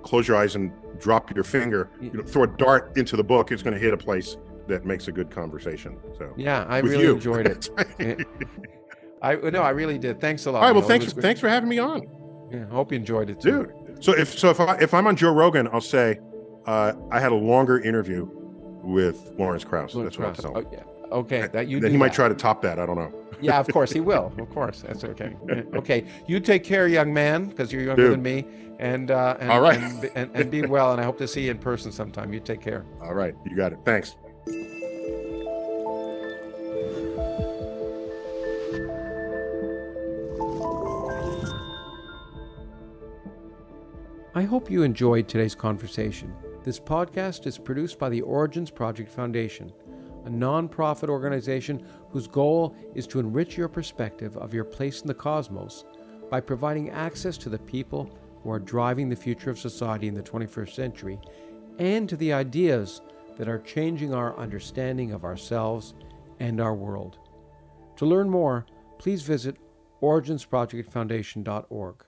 close your eyes and drop your finger, you know, throw a dart into the book, it's going to hit a place that makes a good conversation. So yeah, I really you. enjoyed it. [LAUGHS] I no, I really did. Thanks a lot. All right, well, thanks thanks for having me on. Yeah, I hope you enjoyed it, too. dude. So if so if I if I'm on Joe Rogan, I'll say uh, I had a longer interview with Lawrence Krauss. Lawrence That's Krauss. what I'll tell. Oh, yeah. Okay, that you. Then he that. might try to top that. I don't know. yeah, of course he will. [LAUGHS] Of course, that's okay. Okay, you take care, young man, because you're younger Dude. than me, and, uh, and all right, and, and, and be well. And I hope to see you in person sometime. You take care. All right, you got it. Thanks. I hope you enjoyed today's conversation. This podcast is produced by the Origins Project Foundation, a non-profit organization whose goal is to enrich your perspective of your place in the cosmos by providing access to the people who are driving the future of society in the 21st century and to the ideas that are changing our understanding of ourselves and our world. To learn more, please visit originsprojectfoundation.org.